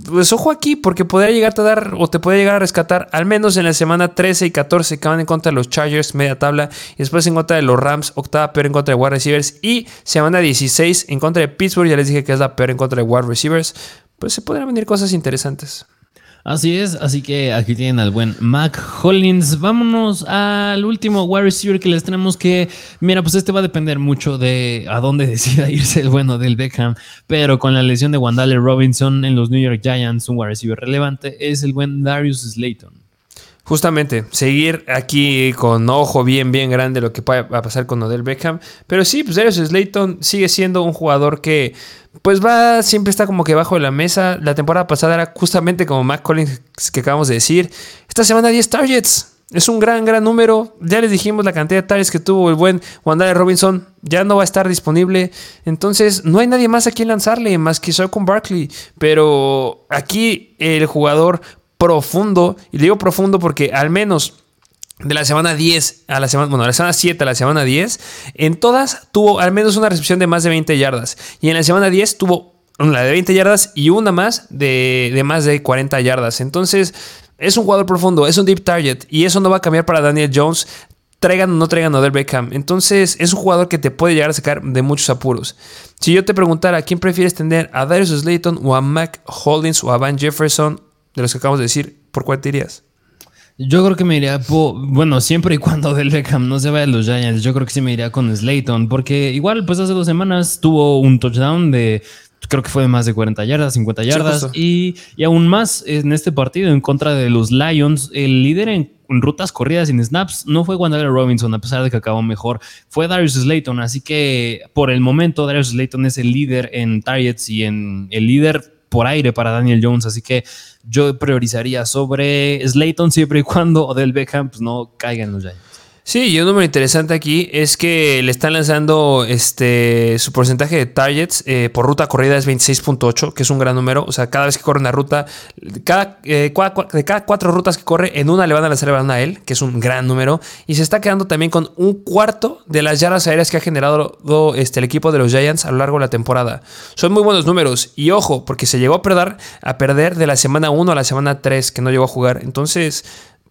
pues ojo aquí, porque podría llegarte a dar o te puede llegar a rescatar al menos en la semana 13 y 14 que van en contra de los Chargers, media tabla, y después en contra de los Rams, octava peor en contra de wide receivers, y semana 16 en contra de Pittsburgh, ya les dije que es la peor en contra de wide receivers, pues se podrían venir cosas interesantes. Así es, así que aquí tienen al buen Mac Hollins. Vámonos al último wide receiver que les tenemos que, mira, pues este va a depender mucho de a dónde decida irse el bueno del Beckham, pero con la lesión de Wandale Robinson en los New York Giants, un wide receiver relevante es el buen Darius Slayton. Justamente, seguir aquí con ojo bien, bien grande lo que va a pasar con Odell Beckham. Pero sí, pues Darius Slayton sigue siendo un jugador que pues va, siempre está como que bajo de la mesa. La temporada pasada era justamente como Mac Collins que acabamos de decir. Esta semana 10 targets. Es un gran, gran número. Ya les dijimos la cantidad de targets que tuvo el buen Wandale Robinson. Ya no va a estar disponible. Entonces, no hay nadie más a quien lanzarle más que con Barkley. Pero aquí el jugador profundo, y digo profundo porque al menos de la semana 10 a la semana, bueno, la semana 7 a la semana 10, en todas tuvo al menos una recepción de más de 20 yardas. Y en la semana 10 tuvo una de 20 yardas y una más de, de más de 40 yardas. Entonces, es un jugador profundo, es un deep target. Y eso no va a cambiar para Daniel Jones. Traigan o no traigan a Odell Beckham. Entonces, es un jugador que te puede llegar a sacar de muchos apuros. Si yo te preguntara, ¿quién prefieres tener? ¿A Darius Slayton o a Mac Holdings o a Van Jefferson? De los que acabamos de decir, ¿por cuál te irías? Yo creo que me iría, bueno, siempre y cuando Del Beckham no se vaya a los Giants, yo creo que sí me iría con Slayton, porque igual, pues hace dos semanas tuvo un touchdown de, creo que fue de más de 40 yardas, 50 yardas, y, y, aún más en este partido en contra de los Lions, el líder en rutas corridas sin snaps no fue Wandager Robinson, a pesar de que acabó mejor, fue Darius Slayton. Así que por el momento, Darius Slayton es el líder en targets y en el líder por aire para Daniel Jones. Así que yo priorizaría sobre Slayton siempre y cuando Odell Beckham pues, no caiga en los Giants. Sí, y un número interesante aquí es que le están lanzando este su porcentaje de targets eh, por ruta corrida es 26.8, que es un gran número. O sea, cada vez que corre una ruta, cada, eh, de cada cuatro rutas que corre, en una le van a lanzar el balón a él, que es un gran número. Y se está quedando también con un cuarto de las yardas aéreas que ha generado este, el equipo de los Giants a lo largo de la temporada. Son muy buenos números. Y ojo, porque se llegó a perder, a perder de la semana 1 a la semana 3, que no llegó a jugar. Entonces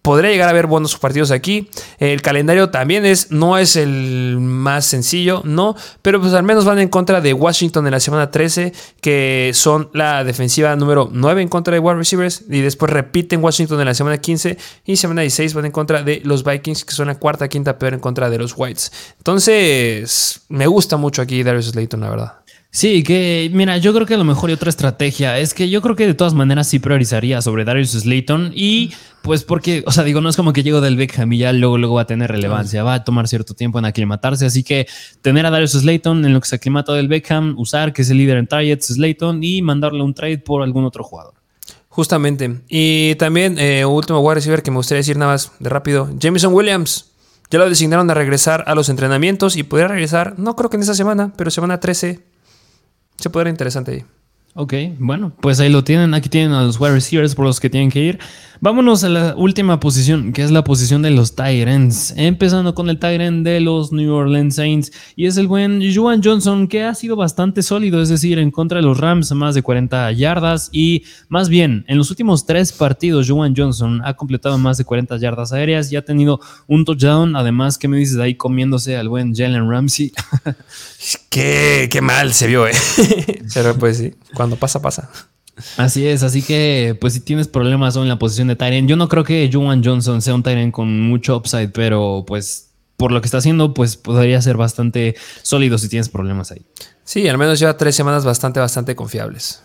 podría llegar a haber buenos partidos aquí. El calendario también es, no es el más sencillo, no, pero pues al menos van en contra de Washington en la semana 13, que son la defensiva número 9 en contra de wide receivers, y después repiten Washington en la semana 15 y semana 16 van en contra de los Vikings, que son la cuarta, quinta peor en contra de los Whites. Entonces, me gusta mucho aquí Darius Slayton, la verdad. Sí, que mira, yo creo que a lo mejor hay otra estrategia es que yo creo que de todas maneras sí priorizaría sobre Darius Slayton y pues porque, o sea, digo, no es como que llego del Beckham y ya luego, luego va a tener relevancia, va a tomar cierto tiempo en aclimatarse, así que tener a Darius Slayton en lo que se aclimata del Beckham, usar que es el líder en targets Slayton y mandarle un trade por algún otro jugador. Justamente. Y también, eh, último wide receiver que me gustaría decir nada más de rápido, Jameson Williams. Ya lo designaron a regresar a los entrenamientos y podría regresar, no creo que en esta semana, pero semana 13 se puede ver interesante ahí. Ok, bueno, pues ahí lo tienen. Aquí tienen a los wide receivers por los que tienen que ir. Vámonos a la última posición, que es la posición de los Tyrants. Empezando con el Tyrant de los New Orleans Saints. Y es el buen Juan Johnson, que ha sido bastante sólido, es decir, en contra de los Rams, más de 40 yardas. Y más bien, en los últimos tres partidos, Juan Johnson ha completado más de 40 yardas aéreas y ha tenido un touchdown. Además, ¿qué me dices de ahí comiéndose al buen Jalen Ramsey? qué, qué mal se vio, eh. Pero pues sí, cuando pasa, pasa. Así es, así que pues si tienes problemas en la posición de Tyrion, yo no creo que Juwan Johnson sea un Tyrion con mucho upside, pero pues por lo que está haciendo, pues podría ser bastante sólido si tienes problemas ahí. Sí, al menos lleva tres semanas bastante, bastante confiables.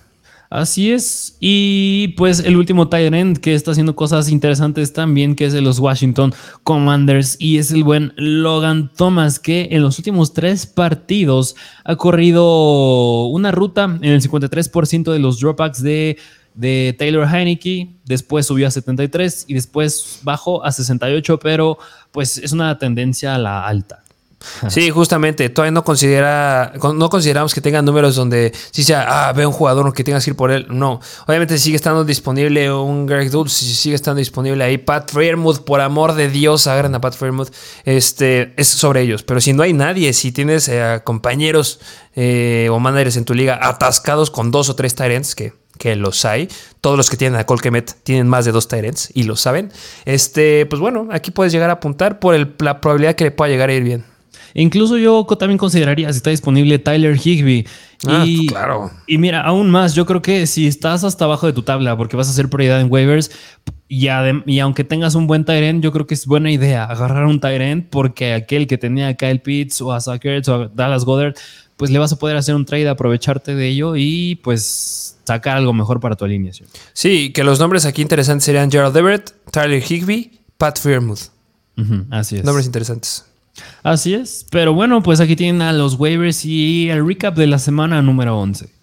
Así es. Y pues el último tight end que está haciendo cosas interesantes también, que es de los Washington Commanders, y es el buen Logan Thomas, que en los últimos tres partidos ha corrido una ruta en el 53% de los dropbacks de, de Taylor Heineke, después subió a 73 y después bajó a 68, pero pues es una tendencia a la alta. Sí, justamente, todavía no considera, no consideramos que tenga números donde si sea, ah, ve un jugador que tengas que ir por él. No, obviamente sigue estando disponible un Greg Dulce, sigue estando disponible ahí Pat Fairmouth, por amor de Dios, agarren a Pat Fairmouth, este, es sobre ellos. Pero si no hay nadie, si tienes eh, compañeros eh, o managers en tu liga atascados con dos o tres Tyrants, que que los hay. Todos los que tienen a Colquemet tienen más de dos Tyrants y lo saben. Este, pues bueno, aquí puedes llegar a apuntar por la probabilidad que le pueda llegar a ir bien. Incluso yo también consideraría si está disponible Tyler Higby. Ah, y, claro. Y mira, aún más, yo creo que si estás hasta abajo de tu tabla porque vas a hacer prioridad en waivers y, y aunque tengas un buen Tyrant, yo creo que es buena idea agarrar un Tyrant porque aquel que tenía a Kyle Pitts o a Zuckers o a Dallas Goddard, pues le vas a poder hacer un trade, aprovecharte de ello y pues sacar algo mejor para tu alineación. Sí, que los nombres aquí interesantes serían Gerald Everett, Tyler Higby, Pat Fairmouth. así es. Nombres interesantes. Así es. Pero bueno, pues aquí tienen a los waivers y el recap de la semana número 11.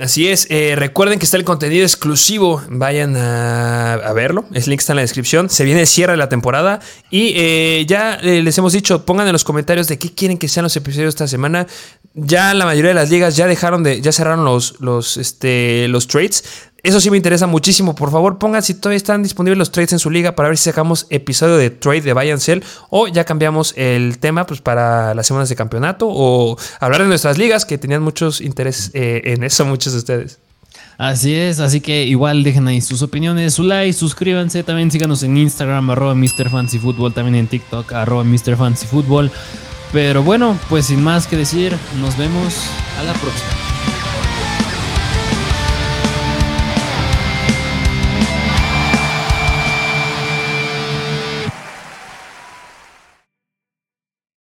Así es, eh, recuerden que está el contenido exclusivo, vayan a, verlo, el link está en la descripción, se viene el cierre de la temporada. Y eh, ya eh, les hemos dicho, pongan en los comentarios de qué quieren que sean los episodios esta semana, ya la mayoría de las ligas ya dejaron de, ya cerraron los, los, este, los trades, eso sí me interesa muchísimo. Por favor, pongan si todavía están disponibles los trades en su liga para ver si sacamos episodio de trade de Buy o ya cambiamos el tema pues, para las semanas de campeonato o hablar de nuestras ligas que tenían muchos intereses eh, en eso muchos de ustedes. Así es, así que igual dejen ahí sus opiniones, su like, suscríbanse, también síganos en Instagram, arroba MrFancyFootball, también en TikTok, arroba MrFancyFootball. Pero bueno, pues sin más que decir, nos vemos a la próxima.